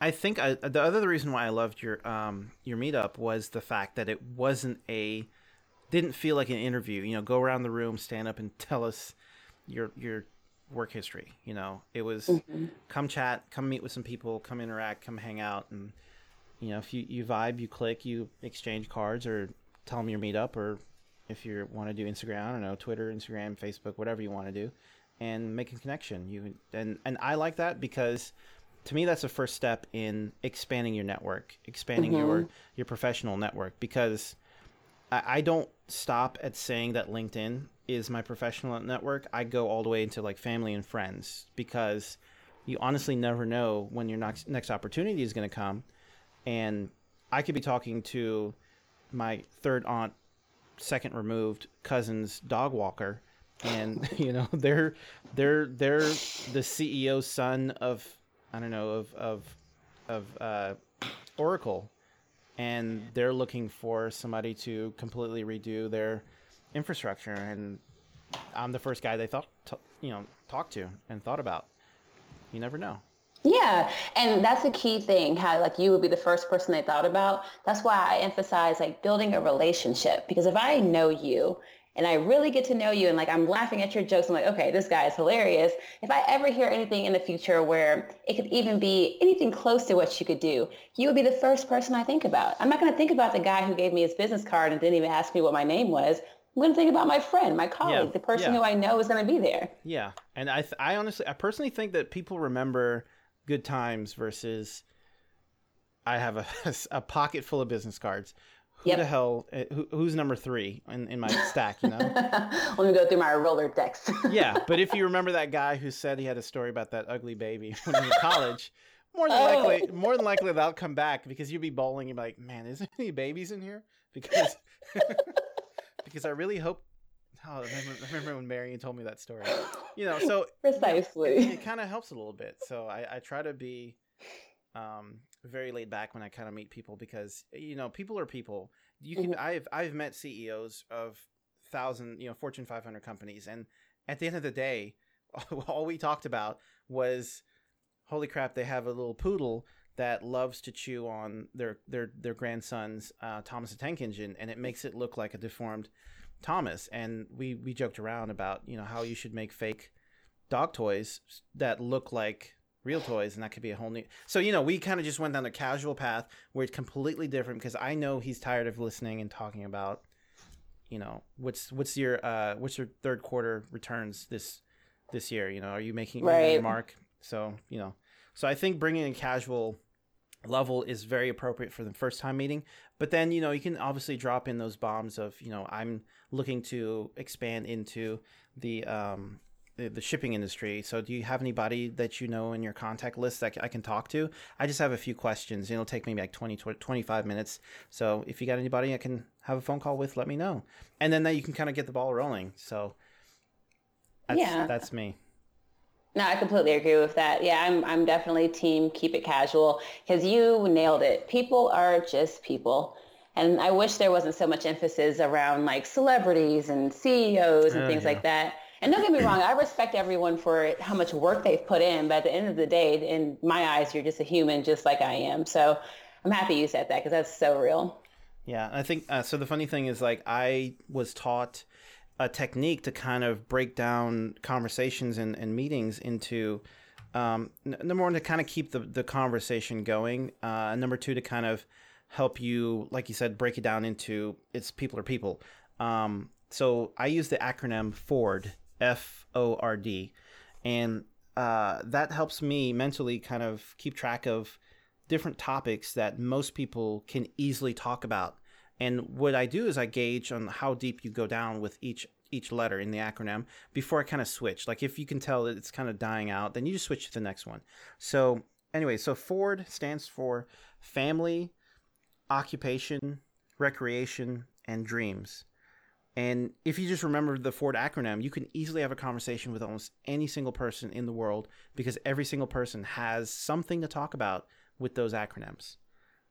i think I, the other reason why i loved your um your meetup was the fact that it wasn't a didn't feel like an interview you know go around the room stand up and tell us your your work history you know it was mm-hmm. come chat come meet with some people come interact come hang out and you know, if you, you vibe, you click, you exchange cards or tell them your meetup, or if you want to do Instagram, I don't know, Twitter, Instagram, Facebook, whatever you want to do, and make a connection. You and and I like that because to me that's the first step in expanding your network, expanding mm-hmm. your your professional network. Because I, I don't stop at saying that LinkedIn is my professional network. I go all the way into like family and friends because you honestly never know when your next next opportunity is going to come and I could be talking to my third aunt, second removed cousin's dog walker, and <laughs> you know they're they're they're the CEO's son of I don't know of of of uh, Oracle, and they're looking for somebody to completely redo their infrastructure, and I'm the first guy they thought to, you know talked to and thought about. You never know. Yeah, and that's a key thing. How like you would be the first person they thought about. That's why I emphasize like building a relationship because if I know you and I really get to know you and like I'm laughing at your jokes, I'm like, okay, this guy is hilarious. If I ever hear anything in the future where it could even be anything close to what you could do, you would be the first person I think about. I'm not going to think about the guy who gave me his business card and didn't even ask me what my name was. I'm going to think about my friend, my colleague, yeah, the person yeah. who I know is going to be there. Yeah, and I, th- I honestly, I personally think that people remember good times versus I have a, <laughs> a pocket full of business cards. Who yep. the hell? Eh, who, who's number three in, in my stack? You know. <laughs> Let me go through my Rolodex. <laughs> yeah, but if you remember that guy who said he had a story about that ugly baby when he was in college, more than oh. likely, more than likely that'll come back because you'd be bowling and be like, "Man, is there any babies in here?" Because because I really hope Oh, I remember, I remember when Marion told me that story. <laughs> You know, so precisely, it, it kind of helps a little bit. So I, I try to be um, very laid back when I kind of meet people because you know people are people. You can mm-hmm. I've I've met CEOs of thousand you know Fortune 500 companies, and at the end of the day, <laughs> all we talked about was, holy crap, they have a little poodle that loves to chew on their their their grandson's uh, Thomas the Tank Engine, and it makes it look like a deformed Thomas, and we we joked around about you know how you should make fake dog toys that look like real toys, and that could be a whole new. So you know, we kind of just went down the casual path where it's completely different because I know he's tired of listening and talking about, you know, what's what's your uh what's your third quarter returns this this year? You know, are you making right. your mark? So you know, so I think bringing in casual level is very appropriate for the first time meeting. But then, you know, you can obviously drop in those bombs of, you know, I'm looking to expand into the um, the, the shipping industry. So, do you have anybody that you know in your contact list that I can talk to? I just have a few questions. It'll take me like 20, 25 minutes. So, if you got anybody I can have a phone call with, let me know. And then that you can kind of get the ball rolling. So, that's, yeah. that's me. No, I completely agree with that. Yeah, I'm I'm definitely team keep it casual because you nailed it. People are just people. And I wish there wasn't so much emphasis around like celebrities and CEOs and things yeah. like that. And don't get me wrong, I respect everyone for how much work they've put in, but at the end of the day, in my eyes, you're just a human just like I am. So I'm happy you said that because that's so real. Yeah, I think uh, so. The funny thing is, like, I was taught a technique to kind of break down conversations and, and meetings into um, number one to kind of keep the, the conversation going uh, number two to kind of help you like you said break it down into it's people or people. Um, so i use the acronym ford f-o-r-d and uh, that helps me mentally kind of keep track of different topics that most people can easily talk about and what I do is I gauge on how deep you go down with each each letter in the acronym before I kind of switch. Like if you can tell that it's kind of dying out, then you just switch to the next one. So anyway, so Ford stands for family, occupation, recreation, and dreams. And if you just remember the Ford acronym, you can easily have a conversation with almost any single person in the world because every single person has something to talk about with those acronyms.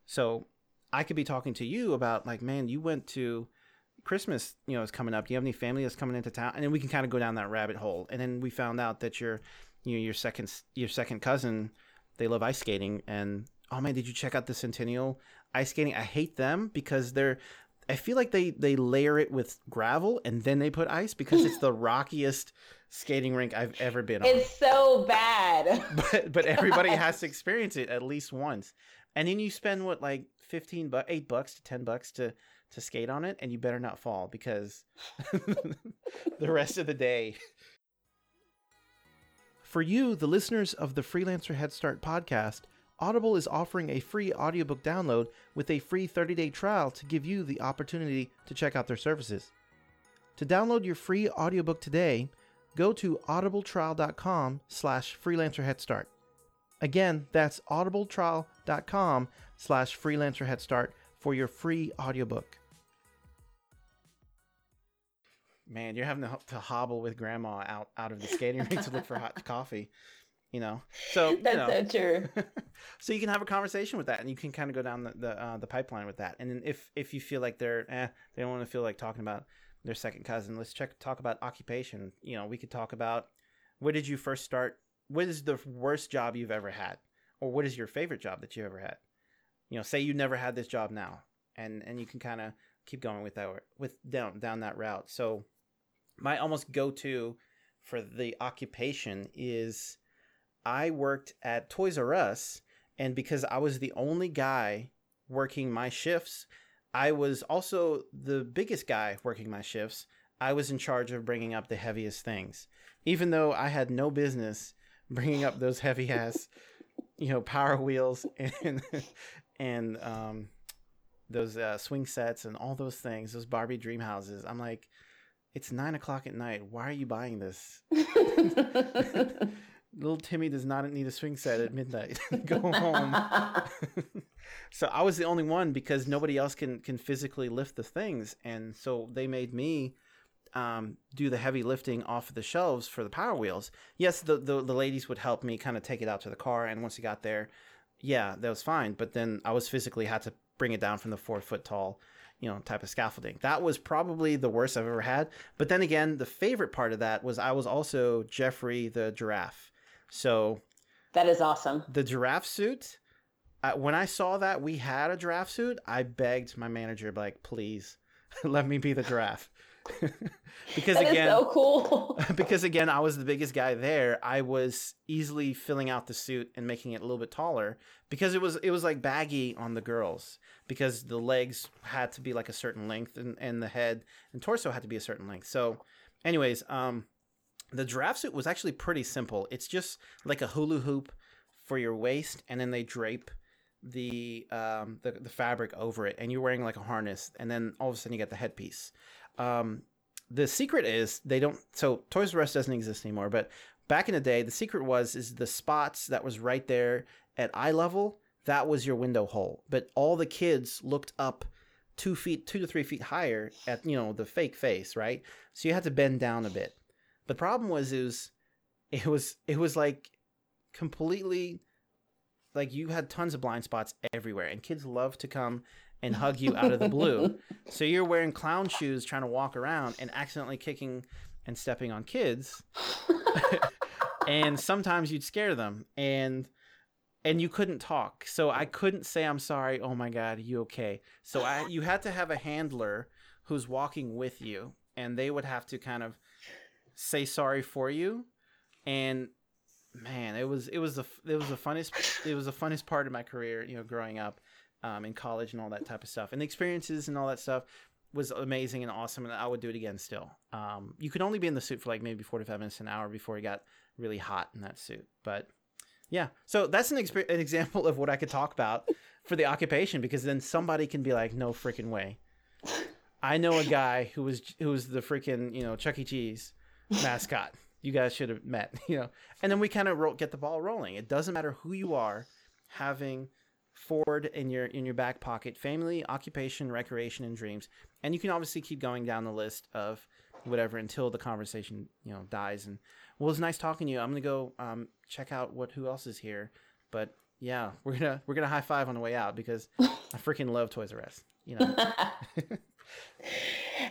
So I could be talking to you about like, man, you went to Christmas, you know, is coming up. Do you have any family that's coming into town? And then we can kind of go down that rabbit hole. And then we found out that your, you know, your second your second cousin, they love ice skating. And oh man, did you check out the Centennial ice skating? I hate them because they're. I feel like they they layer it with gravel and then they put ice because it's the rockiest skating rink I've ever been on. It's so bad. <laughs> but but everybody <laughs> has to experience it at least once. And then you spend what like 15 bucks, 8 bucks to 10 bucks to to skate on it and you better not fall because <laughs> the rest of the day. For you the listeners of the freelancer head start podcast audible is offering a free audiobook download with a free 30-day trial to give you the opportunity to check out their services. To download your free audiobook today go to audibletrial.com slash freelancer head again that's audibletrial.com slash freelancer head start for your free audiobook. Man, you're having to, to hobble with grandma out, out of the skating rink to look for hot <laughs> coffee, you know. So that's you know. so true. <laughs> so you can have a conversation with that, and you can kind of go down the the, uh, the pipeline with that. And then if if you feel like they're eh, they don't want to feel like talking about their second cousin, let's check talk about occupation. You know, we could talk about where did you first start? What is the worst job you've ever had, or what is your favorite job that you ever had? you know, say you never had this job now, and and you can kind of keep going with that with down down that route. So my almost go to for the occupation is I worked at Toys R Us, and because I was the only guy working my shifts, I was also the biggest guy working my shifts. I was in charge of bringing up the heaviest things, even though I had no business bringing up those heavy ass, <laughs> you know, power wheels <laughs> and and um, those uh, swing sets and all those things, those Barbie dream houses. I'm like, it's nine o'clock at night. Why are you buying this? <laughs> Little Timmy does not need a swing set at midnight. <laughs> Go home. so I was the only one because nobody else can can physically lift the things, and so they made me um, do the heavy lifting off of the shelves for the power wheels. Yes, the, the the ladies would help me kind of take it out to the car, and once you got there, yeah, that was fine. But then I was physically had to bring it down from the four foot tall, you know, type of scaffolding. That was probably the worst I've ever had. But then again, the favorite part of that was I was also Jeffrey the giraffe. So that is awesome. The giraffe suit. Uh, when I saw that we had a giraffe suit, I begged my manager, like, please <laughs> let me be the giraffe. <laughs> because that again, so cool. <laughs> because again, I was the biggest guy there. I was easily filling out the suit and making it a little bit taller because it was it was like baggy on the girls because the legs had to be like a certain length and, and the head and torso had to be a certain length. So, anyways, um, the giraffe suit was actually pretty simple. It's just like a hula hoop for your waist, and then they drape the um the, the fabric over it and you're wearing like a harness and then all of a sudden you get the headpiece um, the secret is they don't. So Toys R Us doesn't exist anymore, but back in the day, the secret was is the spots that was right there at eye level. That was your window hole, but all the kids looked up two feet, two to three feet higher at you know the fake face, right? So you had to bend down a bit. The problem was it was it was it was like completely like you had tons of blind spots everywhere, and kids love to come and hug you out of the blue. <laughs> so you're wearing clown shoes trying to walk around and accidentally kicking and stepping on kids. <laughs> and sometimes you'd scare them and and you couldn't talk. So I couldn't say I'm sorry. Oh my god, you okay? So I you had to have a handler who's walking with you and they would have to kind of say sorry for you and man it was it was the it was the funnest it was the funnest part of my career you know growing up um, in college and all that type of stuff. And the experiences and all that stuff was amazing and awesome, and I would do it again still. Um, you could only be in the suit for like maybe 45 minutes an hour before it got really hot in that suit. But yeah, so that's an, exp- an example of what I could talk about for the occupation because then somebody can be like, no freaking way. I know a guy who was who was the freaking you know Chuck E. Cheese mascot. you guys should have met, <laughs> you know. And then we kind of ro- get the ball rolling. It doesn't matter who you are, having Ford in your in your back pocket, family, occupation, recreation, and dreams, and you can obviously keep going down the list of whatever until the conversation you know dies. And well, it's nice talking to you. I'm gonna go um, check out what who else is here, but yeah, <laughs> we're gonna we're gonna high five on the way out because I freaking love Toys R Us. You know. <laughs>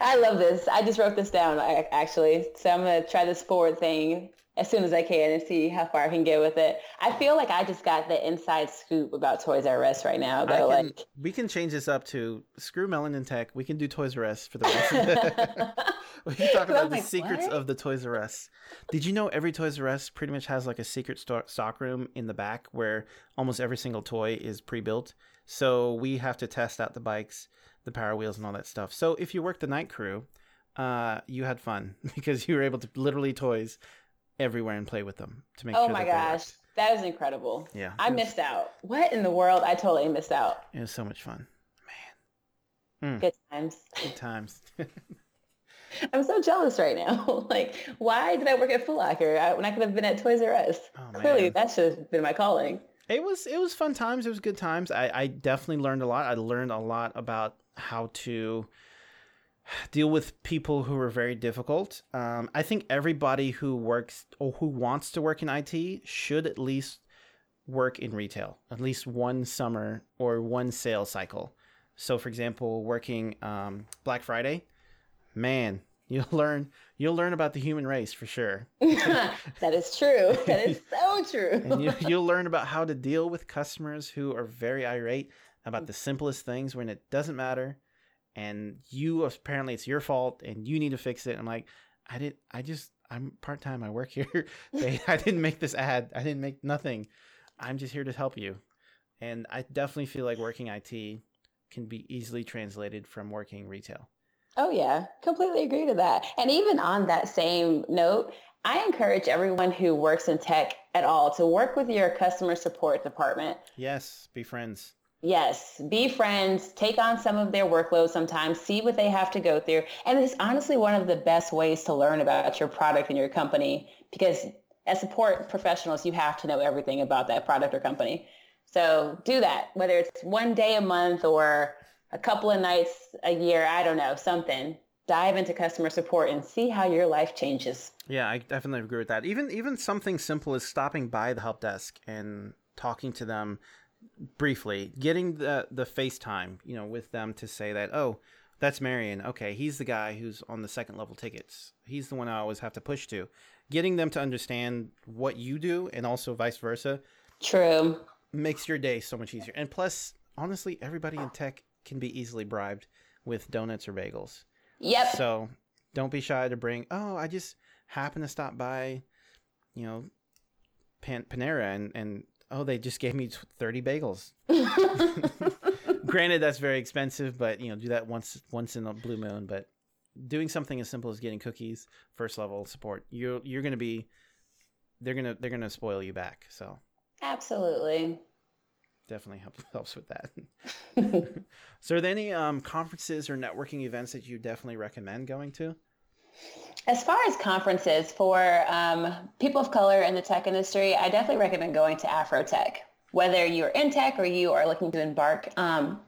I love this. I just wrote this down actually, so I'm gonna try this forward thing as soon as I can and see how far I can get with it. I feel like I just got the inside scoop about Toys R Us right now. Though, can, like we can change this up to screw Melanin Tech. We can do Toys R Us for the rest. Of the- <laughs> <laughs> we can talk about the like, secrets what? of the Toys R Us. Did you know every Toys R Us pretty much has like a secret stock room in the back where almost every single toy is pre-built. So we have to test out the bikes, the power wheels, and all that stuff. So if you work the night crew, uh, you had fun <laughs> because you were able to literally toys everywhere and play with them to make oh sure. Oh my gosh, that is incredible. Yeah, I missed out. What in the world? I totally missed out. It was so much fun, man. Mm. Good times. Good times. <laughs> I'm so jealous right now. <laughs> like, why did I work at Foot Locker when I could have been at Toys R Us? Oh, Clearly, that should have been my calling. It was it was fun times. It was good times. I, I definitely learned a lot. I learned a lot about how to deal with people who are very difficult. Um, I think everybody who works or who wants to work in IT should at least work in retail, at least one summer or one sales cycle. So, for example, working um, Black Friday, man, <laughs> you'll learn you'll learn about the human race for sure. <laughs> <laughs> that is true. That is so true. and you, you'll learn about how to deal with customers who are very irate about the simplest things when it doesn't matter and you apparently it's your fault and you need to fix it. I'm like, I did I just I'm part time. I work <laughs> here. I didn't make this ad. I didn't make nothing. I'm just here to help you. And I definitely feel like working IT can be easily translated from working retail. Oh yeah, completely agree to that. And even on that same note, I encourage everyone who works in tech at all to work with your customer support department. Yes, be friends. Yes, be friends, take on some of their workload sometimes, see what they have to go through. And it's honestly one of the best ways to learn about your product and your company because as support professionals, you have to know everything about that product or company. So do that, whether it's one day a month or a couple of nights a year, I don't know, something. Dive into customer support and see how your life changes. Yeah, I definitely agree with that. Even even something simple as stopping by the help desk and talking to them briefly, getting the the FaceTime, you know, with them to say that, oh, that's Marion. Okay, he's the guy who's on the second level tickets. He's the one I always have to push to. Getting them to understand what you do and also vice versa. True. Makes your day so much easier. And plus, honestly, everybody in tech can be easily bribed with donuts or bagels. Yep. So don't be shy to bring, oh, I just happen to stop by, you know, Pan- Panera and, and oh, they just gave me 30 bagels. <laughs> <laughs> Granted, that's very expensive, but you know, do that once once in a blue moon. But doing something as simple as getting cookies, first level support, you're you're gonna be, they're gonna they're gonna spoil you back. So absolutely, definitely helps <laughs> helps with that. so, are there any um, conferences or networking events that you definitely recommend going to? As far as conferences for um, people of color in the tech industry, I definitely recommend going to Afrotech. Whether you're in tech or you are looking to embark um,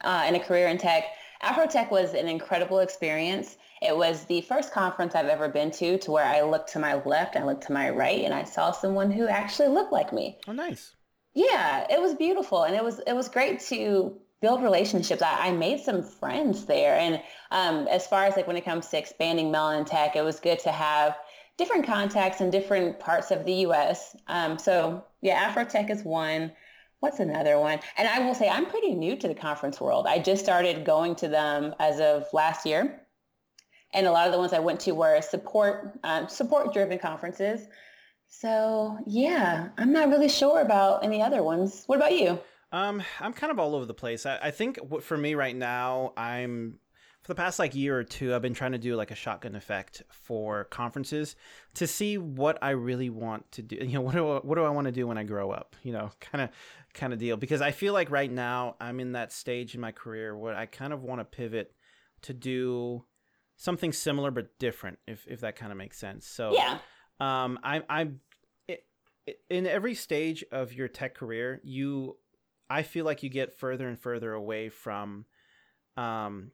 uh, in a career in tech, Afrotech was an incredible experience. It was the first conference I've ever been to to where I looked to my left, I looked to my right, and I saw someone who actually looked like me. Oh, nice. Yeah, it was beautiful, and it was it was great to build relationships. I, I, made some friends there. And um, as far as like when it comes to expanding Melanin Tech, it was good to have different contacts in different parts of the U.S. Um, so yeah, Afrotech is one. What's another one? And I will say I'm pretty new to the conference world. I just started going to them as of last year. And a lot of the ones I went to were support um, support driven conferences. So yeah, I'm not really sure about any other ones. What about you? Um, I'm kind of all over the place. I, I think for me right now, I'm for the past like year or two, I've been trying to do like a shotgun effect for conferences to see what I really want to do. <laughs> You know, what do I, what do I want to do when I grow up? You know, kind of kind of deal. Because I feel like right now I'm in that stage in my career where I kind of want to pivot to do something similar but different, if if that kind of makes sense. So yeah, um, I I'm in every stage of your tech career, you I feel like you get further and further away from um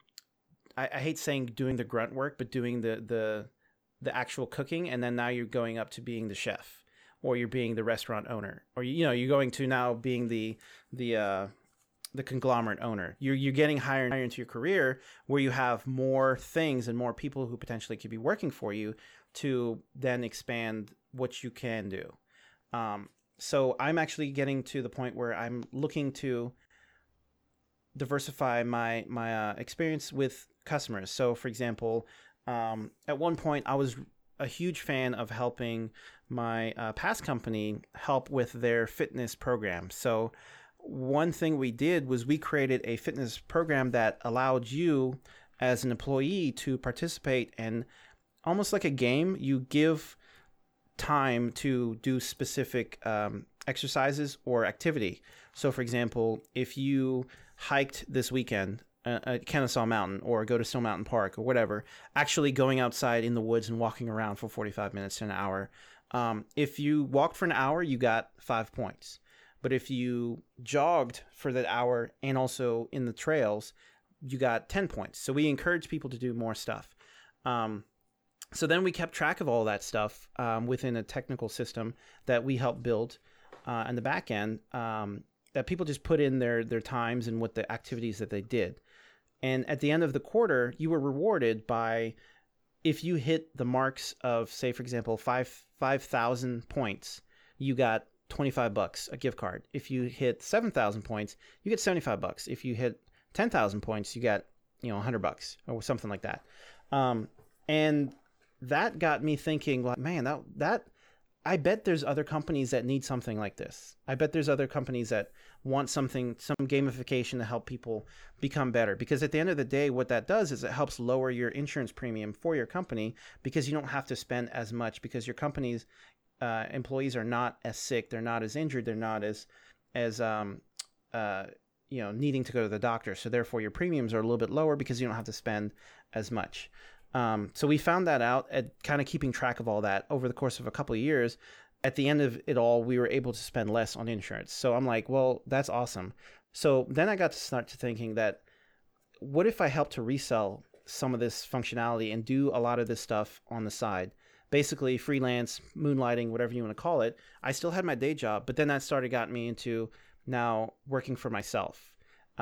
I, I hate saying doing the grunt work, but doing the the the actual cooking and then now you're going up to being the chef or you're being the restaurant owner or you know you're going to now being the the uh the conglomerate owner. You're you're getting higher and higher into your career where you have more things and more people who potentially could be working for you to then expand what you can do. Um, so I'm actually getting to the point where I'm looking to diversify my my uh, experience with customers. So, for example, um, at one point I was a huge fan of helping my uh, past company help with their fitness program. So, one thing we did was we created a fitness program that allowed you as an employee to participate and almost like a game you give time to do specific um, exercises or activity. So, for example, if you hiked this weekend uh, at Kennesaw Mountain or go to Stone Mountain Park or whatever, actually going outside in the woods and walking around for 45 minutes to an hour. Um, if you walked for an hour, you got five points. But if you jogged for that hour and also in the trails, you got 10 points. So we encourage people to do more stuff. Um, so then we kept track of all that stuff um, within a technical system that we helped build uh, the back end um, that people just put in their their times and what the activities that they did. And at the end of the quarter you were rewarded by if you hit the marks of say for example 5 5000 points you got 25 bucks a gift card. If you hit 7000 points you get 75 bucks. If you hit 10000 points you got you know 100 bucks or something like that. Um, and that got me thinking like man that that I bet there's other companies that need something like this. I bet there's other companies that want something some gamification to help people become better because at the end of the day what that does is it helps lower your insurance premium for your company because you don't have to spend as much because your company's uh, employees are not as sick, they're not as injured, they're not as as um, uh, you know needing to go to the doctor. So therefore your premiums are a little bit lower because you don't have to spend as much. Um, so we found that out at kind of keeping track of all that over the course of a couple of years. At the end of it all, we were able to spend less on insurance. So I'm like, well, that's awesome. So then I got to start to thinking that what if I help to resell some of this functionality and do a lot of this stuff on the side? Basically, freelance, moonlighting, whatever you want to call it. I still had my day job, but then that started got me into now working for myself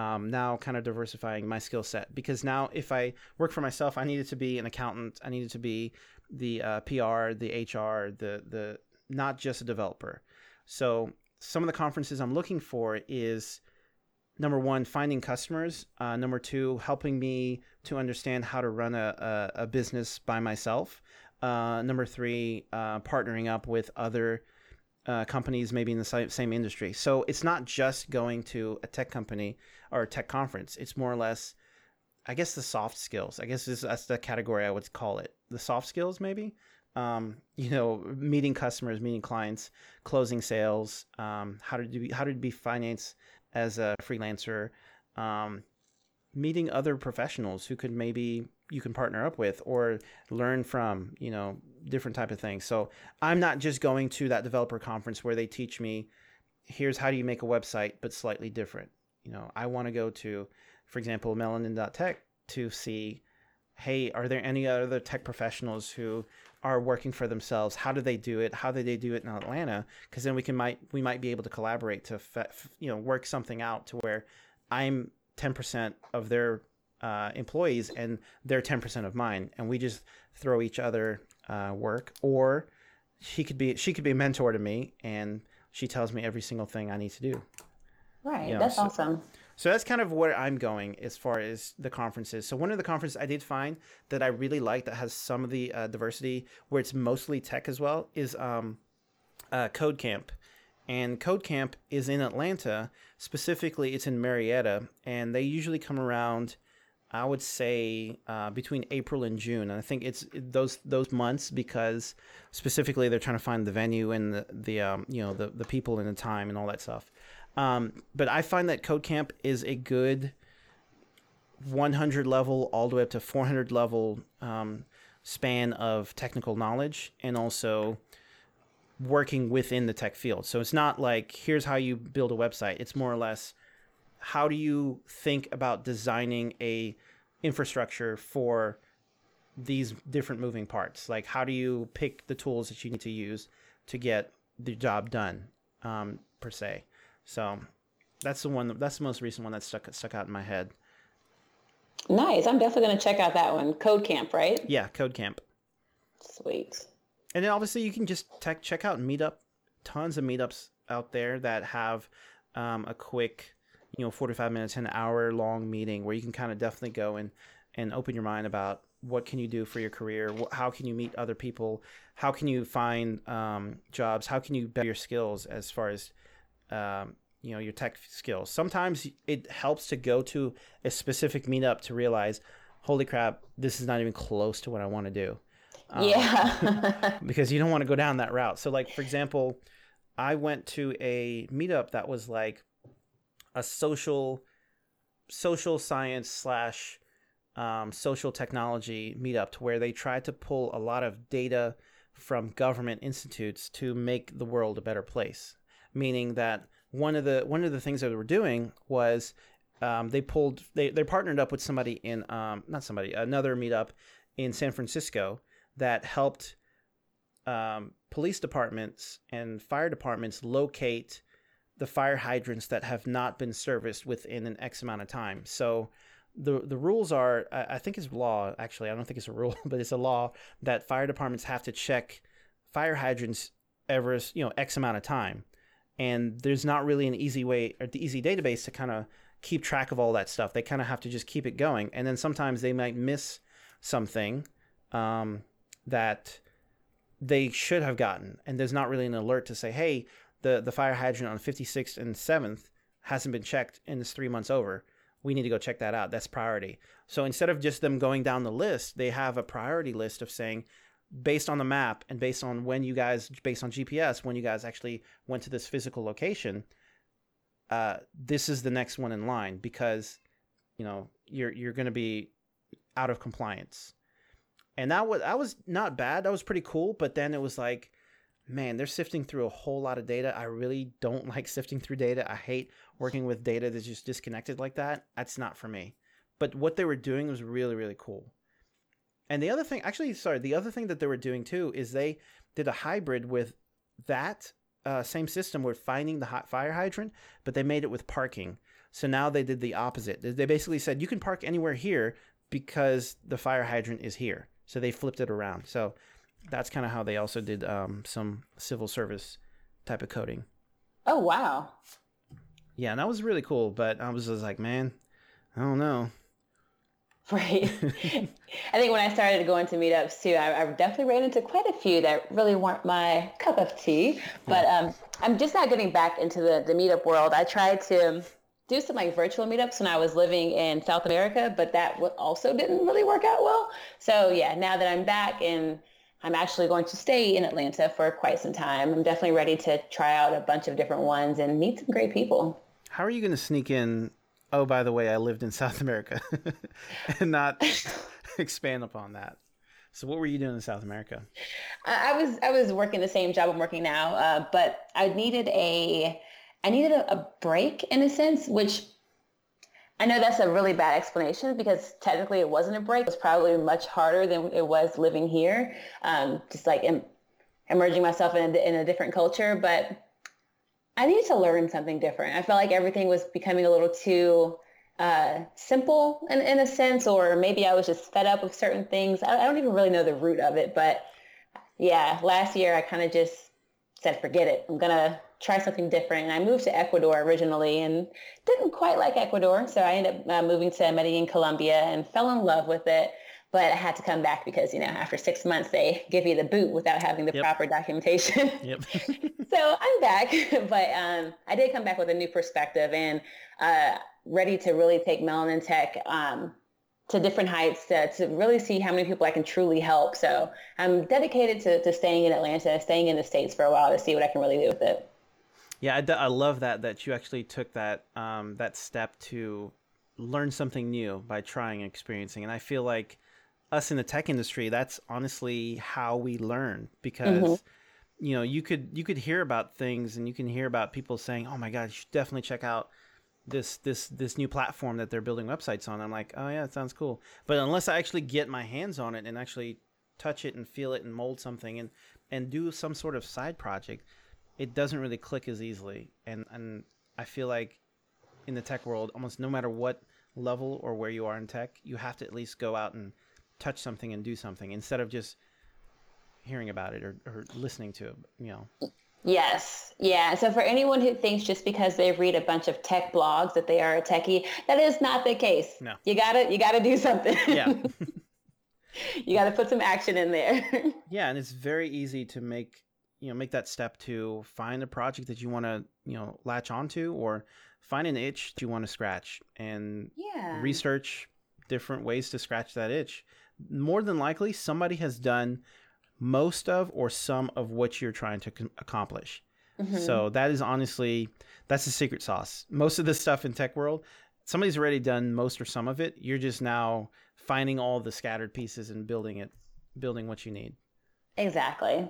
um, now kind of diversifying my skill set because now if I work for myself, I needed to be an accountant. I needed to be the uh, PR, the HR, the the not just a developer. So some of the conferences I'm looking for is number one, finding customers. Uh, number two, helping me to understand how to run a, a, a business by myself. Uh, number three, uh, partnering up with other uh, companies maybe in the same industry. So it's not just going to a tech company or a tech conference. It's more or less, I guess, the soft skills. I guess that's the category I would call it. The soft skills, maybe. Um, you know, meeting customers, meeting clients, closing sales, um, how to do how to be finance as a freelancer, um, meeting other professionals who could maybe you can partner up with or learn from you know different type of things. So i'm not just going to that developer conference where they teach me here's how do you make a website but slightly different. You know i want to go to for example melanin.tech to see hey are there any other tech professionals who are working for themselves? How do they do it? How do they do it in atlanta? Because then we can might we might be able to collaborate to you know work something out to where i'm 10% of their uh, employees and they're 10% of mine and we just throw each other uh, work. Or she could be she could be a mentor to me and she tells me every single thing i need to do. Right you know, that's so, awesome. So that's kind of where i'm going as far as the conferences. So one of the conferences i did find that i really like that has some of the uh, diversity where it's mostly tech as well is um, uh, code camp and Code Camp is in Atlanta. Specifically, it's in Marietta, and they usually come around I would say uh, between April and June, and I think it's those those months because specifically they're trying to find the venue and the, the um, you know the the people and the time and all that stuff. Um, but I find that Code Camp is a good 100 level all the way up to 400 level um, span of technical knowledge and also working within the tech field. So it's not like here's how you build a website. It's more or less how do you think about designing a infrastructure for these different moving parts? Like how do you pick the tools that you need to use to get the job done um, per se? So that's the one. That's the most recent one that stuck stuck out in my head. Nice. I'm definitely going to check out that one. Code Camp, right? Yeah, Code Camp. Sweet. And then obviously you can just tech, check out Meetup. Tons of meetups out there that have um, a quick, you know, 45 minutes, an hour long meeting where you can kind of definitely go and, and open your mind about what can you do for your career? How can you meet other people? How can you find um, jobs? How can you better your skills as far as um, you know your tech skills. Sometimes it helps to go to a specific meetup to realize, holy crap, this is not even close to what I want to do. Um, yeah. <laughs> because you don't want to go down that route. So, like for example, I went to a meetup that was like a social, social science slash um, social technology meetup, to where they tried to pull a lot of data from government institutes to make the world a better place. Meaning that one of the one of the things that they were doing was um, they pulled they, they partnered up with somebody in um, not somebody another meetup in San Francisco that helped um, police departments and fire departments locate the fire hydrants that have not been serviced within an X amount of time. So the the rules are I think it's law actually I don't think it's a rule <laughs> but it's a law that fire departments have to check fire hydrants every you know X amount of time and there's not really an easy way or the easy database to kind of keep track of all that stuff. They kind of have to just keep it going, and then sometimes they might miss something um, that they should have gotten, and there's not really an alert to say, hey, the the fire hydrant on 56th and 7th hasn't been checked, and it's three months over. We need to go check that out. That's priority. So instead of just them going down the list, they have a priority list of saying, based on the map and based on when you guys based on GPS when you guys actually went to this physical location uh, this is the next one in line because you know you're you're going to be out of compliance and that was that was not bad that was pretty cool but then it was like man they're sifting through a whole lot of data i really don't like sifting through data i hate working with data that's just disconnected like that that's not for me but what they were doing was really really cool and the other thing, actually, sorry, the other thing that they were doing too is they did a hybrid with that uh, same system with finding the hot fire hydrant, but they made it with parking. So now they did the opposite. They basically said you can park anywhere here because the fire hydrant is here. So they flipped it around. So that's kind of how they also did um, some civil service type of coding. Oh wow! Yeah, and that was really cool. But I was just like, man, I don't know. <laughs> Right. I think when I started going to meetups too, I, I, definitely ran into quite a few that really weren't my cup of tea. But um, I'm just not getting back into the, the meetup world. I tried to do some like virtual meetups when I was living in South America, but that also didn't really work out well. So yeah, now that I'm back and I'm actually going to stay in Atlanta for quite some time, I'm definitely ready to try out a bunch of different ones and meet some great people. How are you going to sneak in oh, by the way, I lived in <laughs> South America, <laughs> and not <laughs> expand upon that. So, what were you doing in South America? I was I was working the same job I'm working now, uh, but I needed a I needed a, a break in a sense, which I know that's a really bad explanation because technically it wasn't a break. It was probably much harder than it was living here, um, just like Im- immersing myself in a, in a different culture. But I needed to learn something different. I felt like everything was becoming a little too uh, simple in, in a sense, or maybe I was just fed up with certain things. I, I don't even really know the root of it, but yeah, last year I kind of just said, forget it. I'm going to try something different. And I moved to Ecuador originally and didn't quite like Ecuador. So I ended up uh, moving to Medellin, Colombia and fell in love with it but I had to come back because, you know, after six months, they give you the boot without having the yep. proper documentation. <laughs> Yep. so I'm back, <laughs> but um, I did come back with a new perspective and uh, ready to really take Melanin Tech um, to different heights to, to really see how many people I can truly help. So I'm dedicated to, to staying in Atlanta, staying in the States for a while to see what I can really do with it. Yeah, I, I love that, that you actually took that, um, that step to learn something new by trying and experiencing. And I feel like us in the tech industry, that's honestly how we learn because mm-hmm. you know, you could you could hear about things and you can hear about people saying, "Oh my god, you should definitely check out this this this new platform that they're building websites on." I'm like, "Oh yeah, it sounds cool." But unless I actually get my hands on it and actually touch it and feel it and mold something and and do some sort of side project, it doesn't really click as easily. And and I feel like in the tech world, almost no matter what level or where you are in tech, you have to at least go out and touch something and do something instead of just hearing about it or, or listening to it, you know. Yes. Yeah. So for anyone who thinks just because they read a bunch of tech blogs that they are a techie, that is not the case. No. You gotta you gotta do something. Yeah. <laughs> you gotta put some action in there. <laughs> yeah, and it's very easy to make you know make that step to find a project that you want to you know latch onto or find an itch that you want to scratch and yeah. research different ways to scratch that itch. More than likely, somebody has done most of or some of what you're trying to accomplish. Mm-hmm. So that is honestly that's the secret sauce. Most of the stuff in tech world, somebody's already done most or some of it. You're just now finding all the scattered pieces and building it, building what you need. Exactly.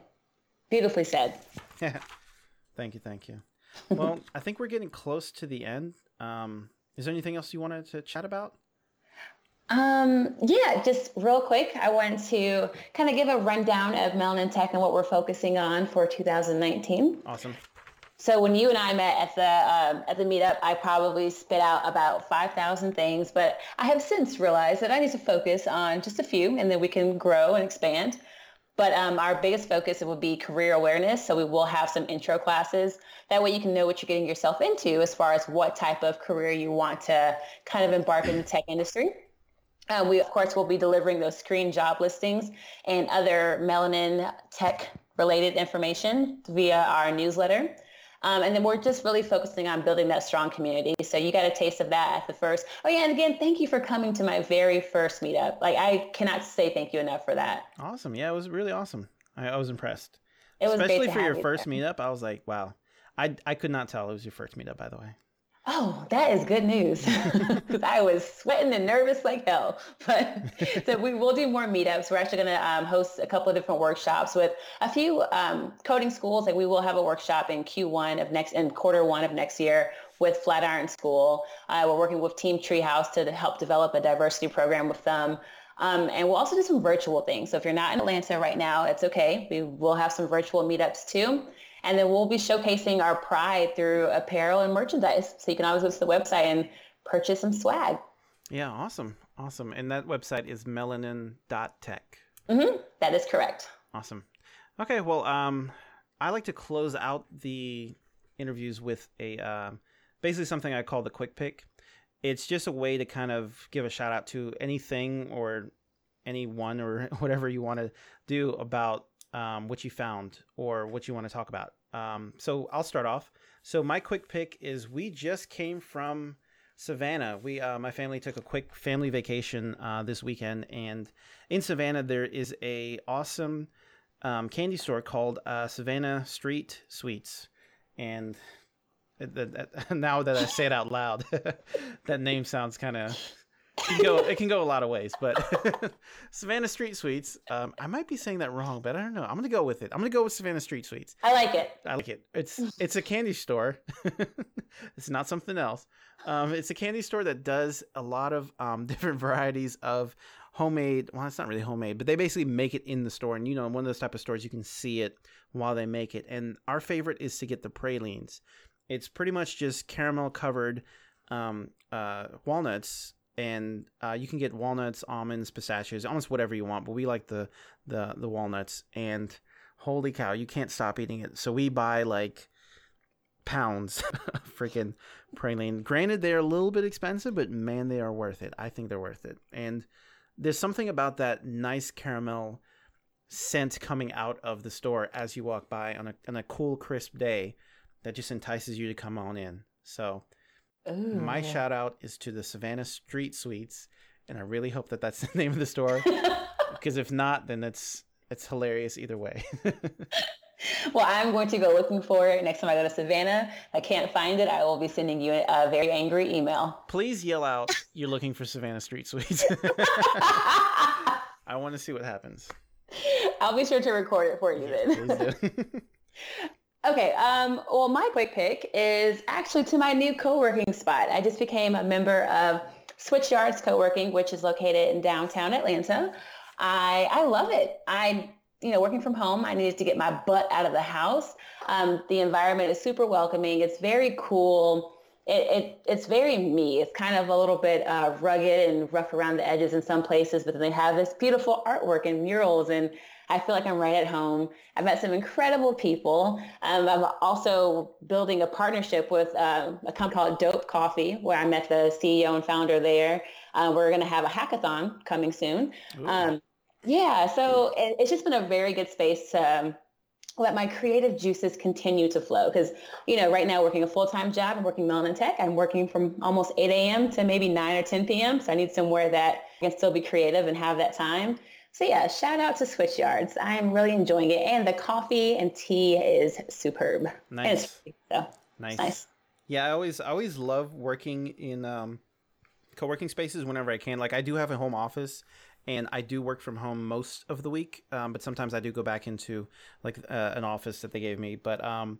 Beautifully said. thank you, thank you. Well, <laughs> I think we're getting close to the end. Um, is there anything else you wanted to chat about? Um, yeah, just real quick, I want to kind of give a rundown of Melanin Tech and what we're focusing on for 2019. Awesome. So when you and I met at the um, at the meetup, I probably spit out about 5,000 things, but I have since realized that I need to focus on just a few, and then we can grow and expand. But um, our biggest focus will be career awareness. So we will have some intro classes. That way you can know what you're getting yourself into as far as what type of career you want to kind of embark in the tech industry. Uh, we, of course, will be delivering those screen job listings and other melanin tech related information via our newsletter. Um, and then we're just really focusing on building that strong community. So you got a taste of that at the first. Oh yeah, and again, thank you for coming to my very first meetup. Like I cannot say thank you enough for that. Awesome. Yeah, it was really awesome. I, I was impressed. It was especially for your first there. meetup. I was like, wow. I I could not tell it was your first meetup, by the way. Oh, that is good news <laughs> because I was sweating and nervous like hell. <laughs> But so we will do more meetups. We're actually going to um, host a couple of different workshops with a few um, coding schools. Like we will have a workshop in Q1 of next in quarter one of next year with Flatiron School. Uh, we're working with Team Treehouse to help develop a diversity program with them. Um, and we'll also do some virtual things. So if you're not in Atlanta right now, it's okay. We will have some virtual meetups too. And then we'll be showcasing our pride through apparel and merchandise. So you can always go to the website and purchase some swag. Yeah, awesome. Awesome. And that website is melanin.tech. Mm-hmm. That is correct. Awesome. Okay, well, um, I like to close out the interviews with a uh, basically something I call the quick pick. It's just a way to kind of give a shout out to anything or anyone or <laughs> whatever you want to do about um, what you found or what you want to talk about. Um, so I'll start off. So my quick pick is we just came from Savannah. We uh, my family took a quick family vacation uh, this weekend, and in Savannah there is a awesome um, candy store called uh, Savannah Street Sweets, and <laughs> now that I say it out loud, <laughs> that name sounds kind of can go it can go a lot of ways, but <laughs> Savannah Street Sweets. Um, I might be saying that wrong, but I don't know. I'm gonna go with it. I'm gonna go with Savannah Street Sweets. I like it. I like it. It's it's a candy store. <laughs> it's not something else. Um, it's a candy store that does a lot of um, <laughs> different varieties of homemade. Well, it's not really homemade, but they basically make it in the store. And you know, one of those type of stores you can see it while they make it. And our favorite is to get the pralines. It's pretty much just caramel covered um, uh, walnuts and uh, you can get walnuts, almonds, pistachios, almost whatever you want. But we like the the the walnuts, and holy cow, you can't stop eating it. So we buy like pounds <laughs> of freaking praline. Granted, they're a little bit expensive, but man, they are worth it. I think they're worth it. And there's something about that nice caramel scent coming out of the store as you walk by on a on a cool, crisp day that just entices you to come on in. So Ooh. My shout out is to the Savannah Street Sweets, and I really hope that that's <laughs> the name of the store. <laughs> because if not, then it's it's hilarious either way. <laughs> well, I'm going to go looking for it next time I go to Savannah. If I can't find it, I will be sending you a very angry email. Please yell out you're looking for Savannah Street Sweets. I want to see what happens. I'll be sure to record it for you then. Okay. Um, well, my quick pick is actually to my new co-working spot. I just became a member of Switchyards Co-working, which is located in downtown Atlanta. I I love it. I you know, working from home, I needed to get my butt out of the house. Um, the environment is super welcoming. It's very cool. It, it, it's very me. It's kind of a little bit uh, rugged and rough around the edges in some places, but then they have this beautiful artwork and murals, and I feel like I'm right at home. I've met some incredible people. Um, I'm also building a partnership with uh, a company called Dope Coffee, where I met the CEO and founder there. Uh, we're going to have a hackathon coming soon. Um, yeah, so it's just been a very good space to um, let my creative juices continue to flow. Because, you know, right now working a full-time job, I'm working Melanin Tech. I'm working from almost 8 a.m. to maybe 9 or 10 p.m. So I need somewhere that I can still be creative and have that time. So yeah, shout out to Switchyards. I'm really enjoying it. And the coffee and tea is superb. Nice. Free, so nice. nice. Yeah, I always I always love working in um, co-working spaces whenever I can. Like I do have a home office and I do work from home most of the week, um, but sometimes I do go back into like uh, an office that they gave me. But um,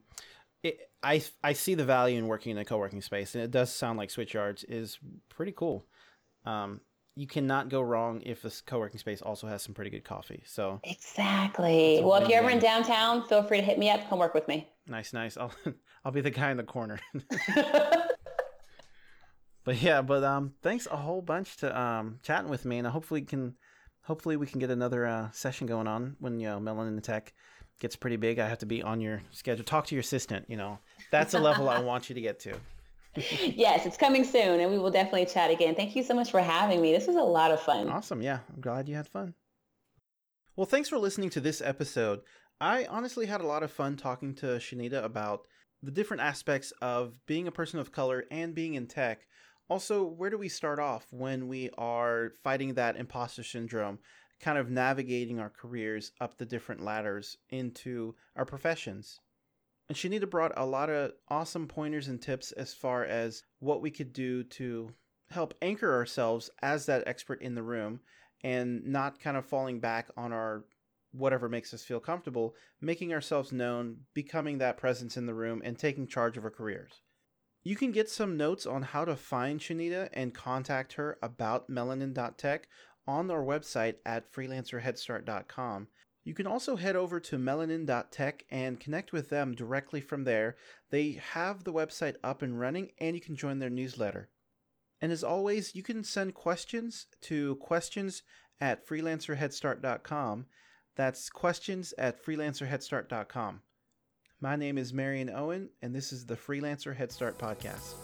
it, I I see the value in working in a co-working space, and it does sound like Switchyards is pretty cool. Um, you cannot go wrong if this co-working space also has some pretty good coffee. So exactly. Well, if you're ever in downtown, feel free to hit me up. Come work with me. Nice, nice. I'll <laughs> I'll be the guy in the corner. <laughs> but yeah, but um, thanks a whole bunch to um chatting with me, and hopefully can hopefully we can get another uh, session going on when you know Melanin the Tech gets pretty big. I have to be on your schedule. Talk to your assistant. You know, that's a level I <laughs> want you to get to. <laughs> yes, it's coming soon, and we will definitely chat again. Thank you so much for having me. This was a lot of fun. Awesome. Yeah, I'm glad you had fun. Well, thanks for listening to this episode. I honestly had a lot of fun talking to Chanita about the different aspects of being a person of color and being in tech also, where do we start off when we are fighting that imposter syndrome, kind of navigating our careers up the different ladders into our professions? And Chanita brought a lot of awesome pointers and tips as far as what we could do to help anchor ourselves as that expert in the room and not kind of falling back on our whatever makes us feel comfortable, making ourselves known, becoming that presence in the room, and taking charge of our careers. You can get some notes on how to find Chanita and contact her about melanin.tech on our website at freelancerheadstart.com. You can also head over to melanin.tech and connect with them directly from there. They have the website up and running, and you can join their newsletter. And as always, you can send questions to questions at freelancerheadstart.com. That's questions at freelancerheadstart.com. My name is Marion Owen, and this is the Freelancer Head Start Podcast.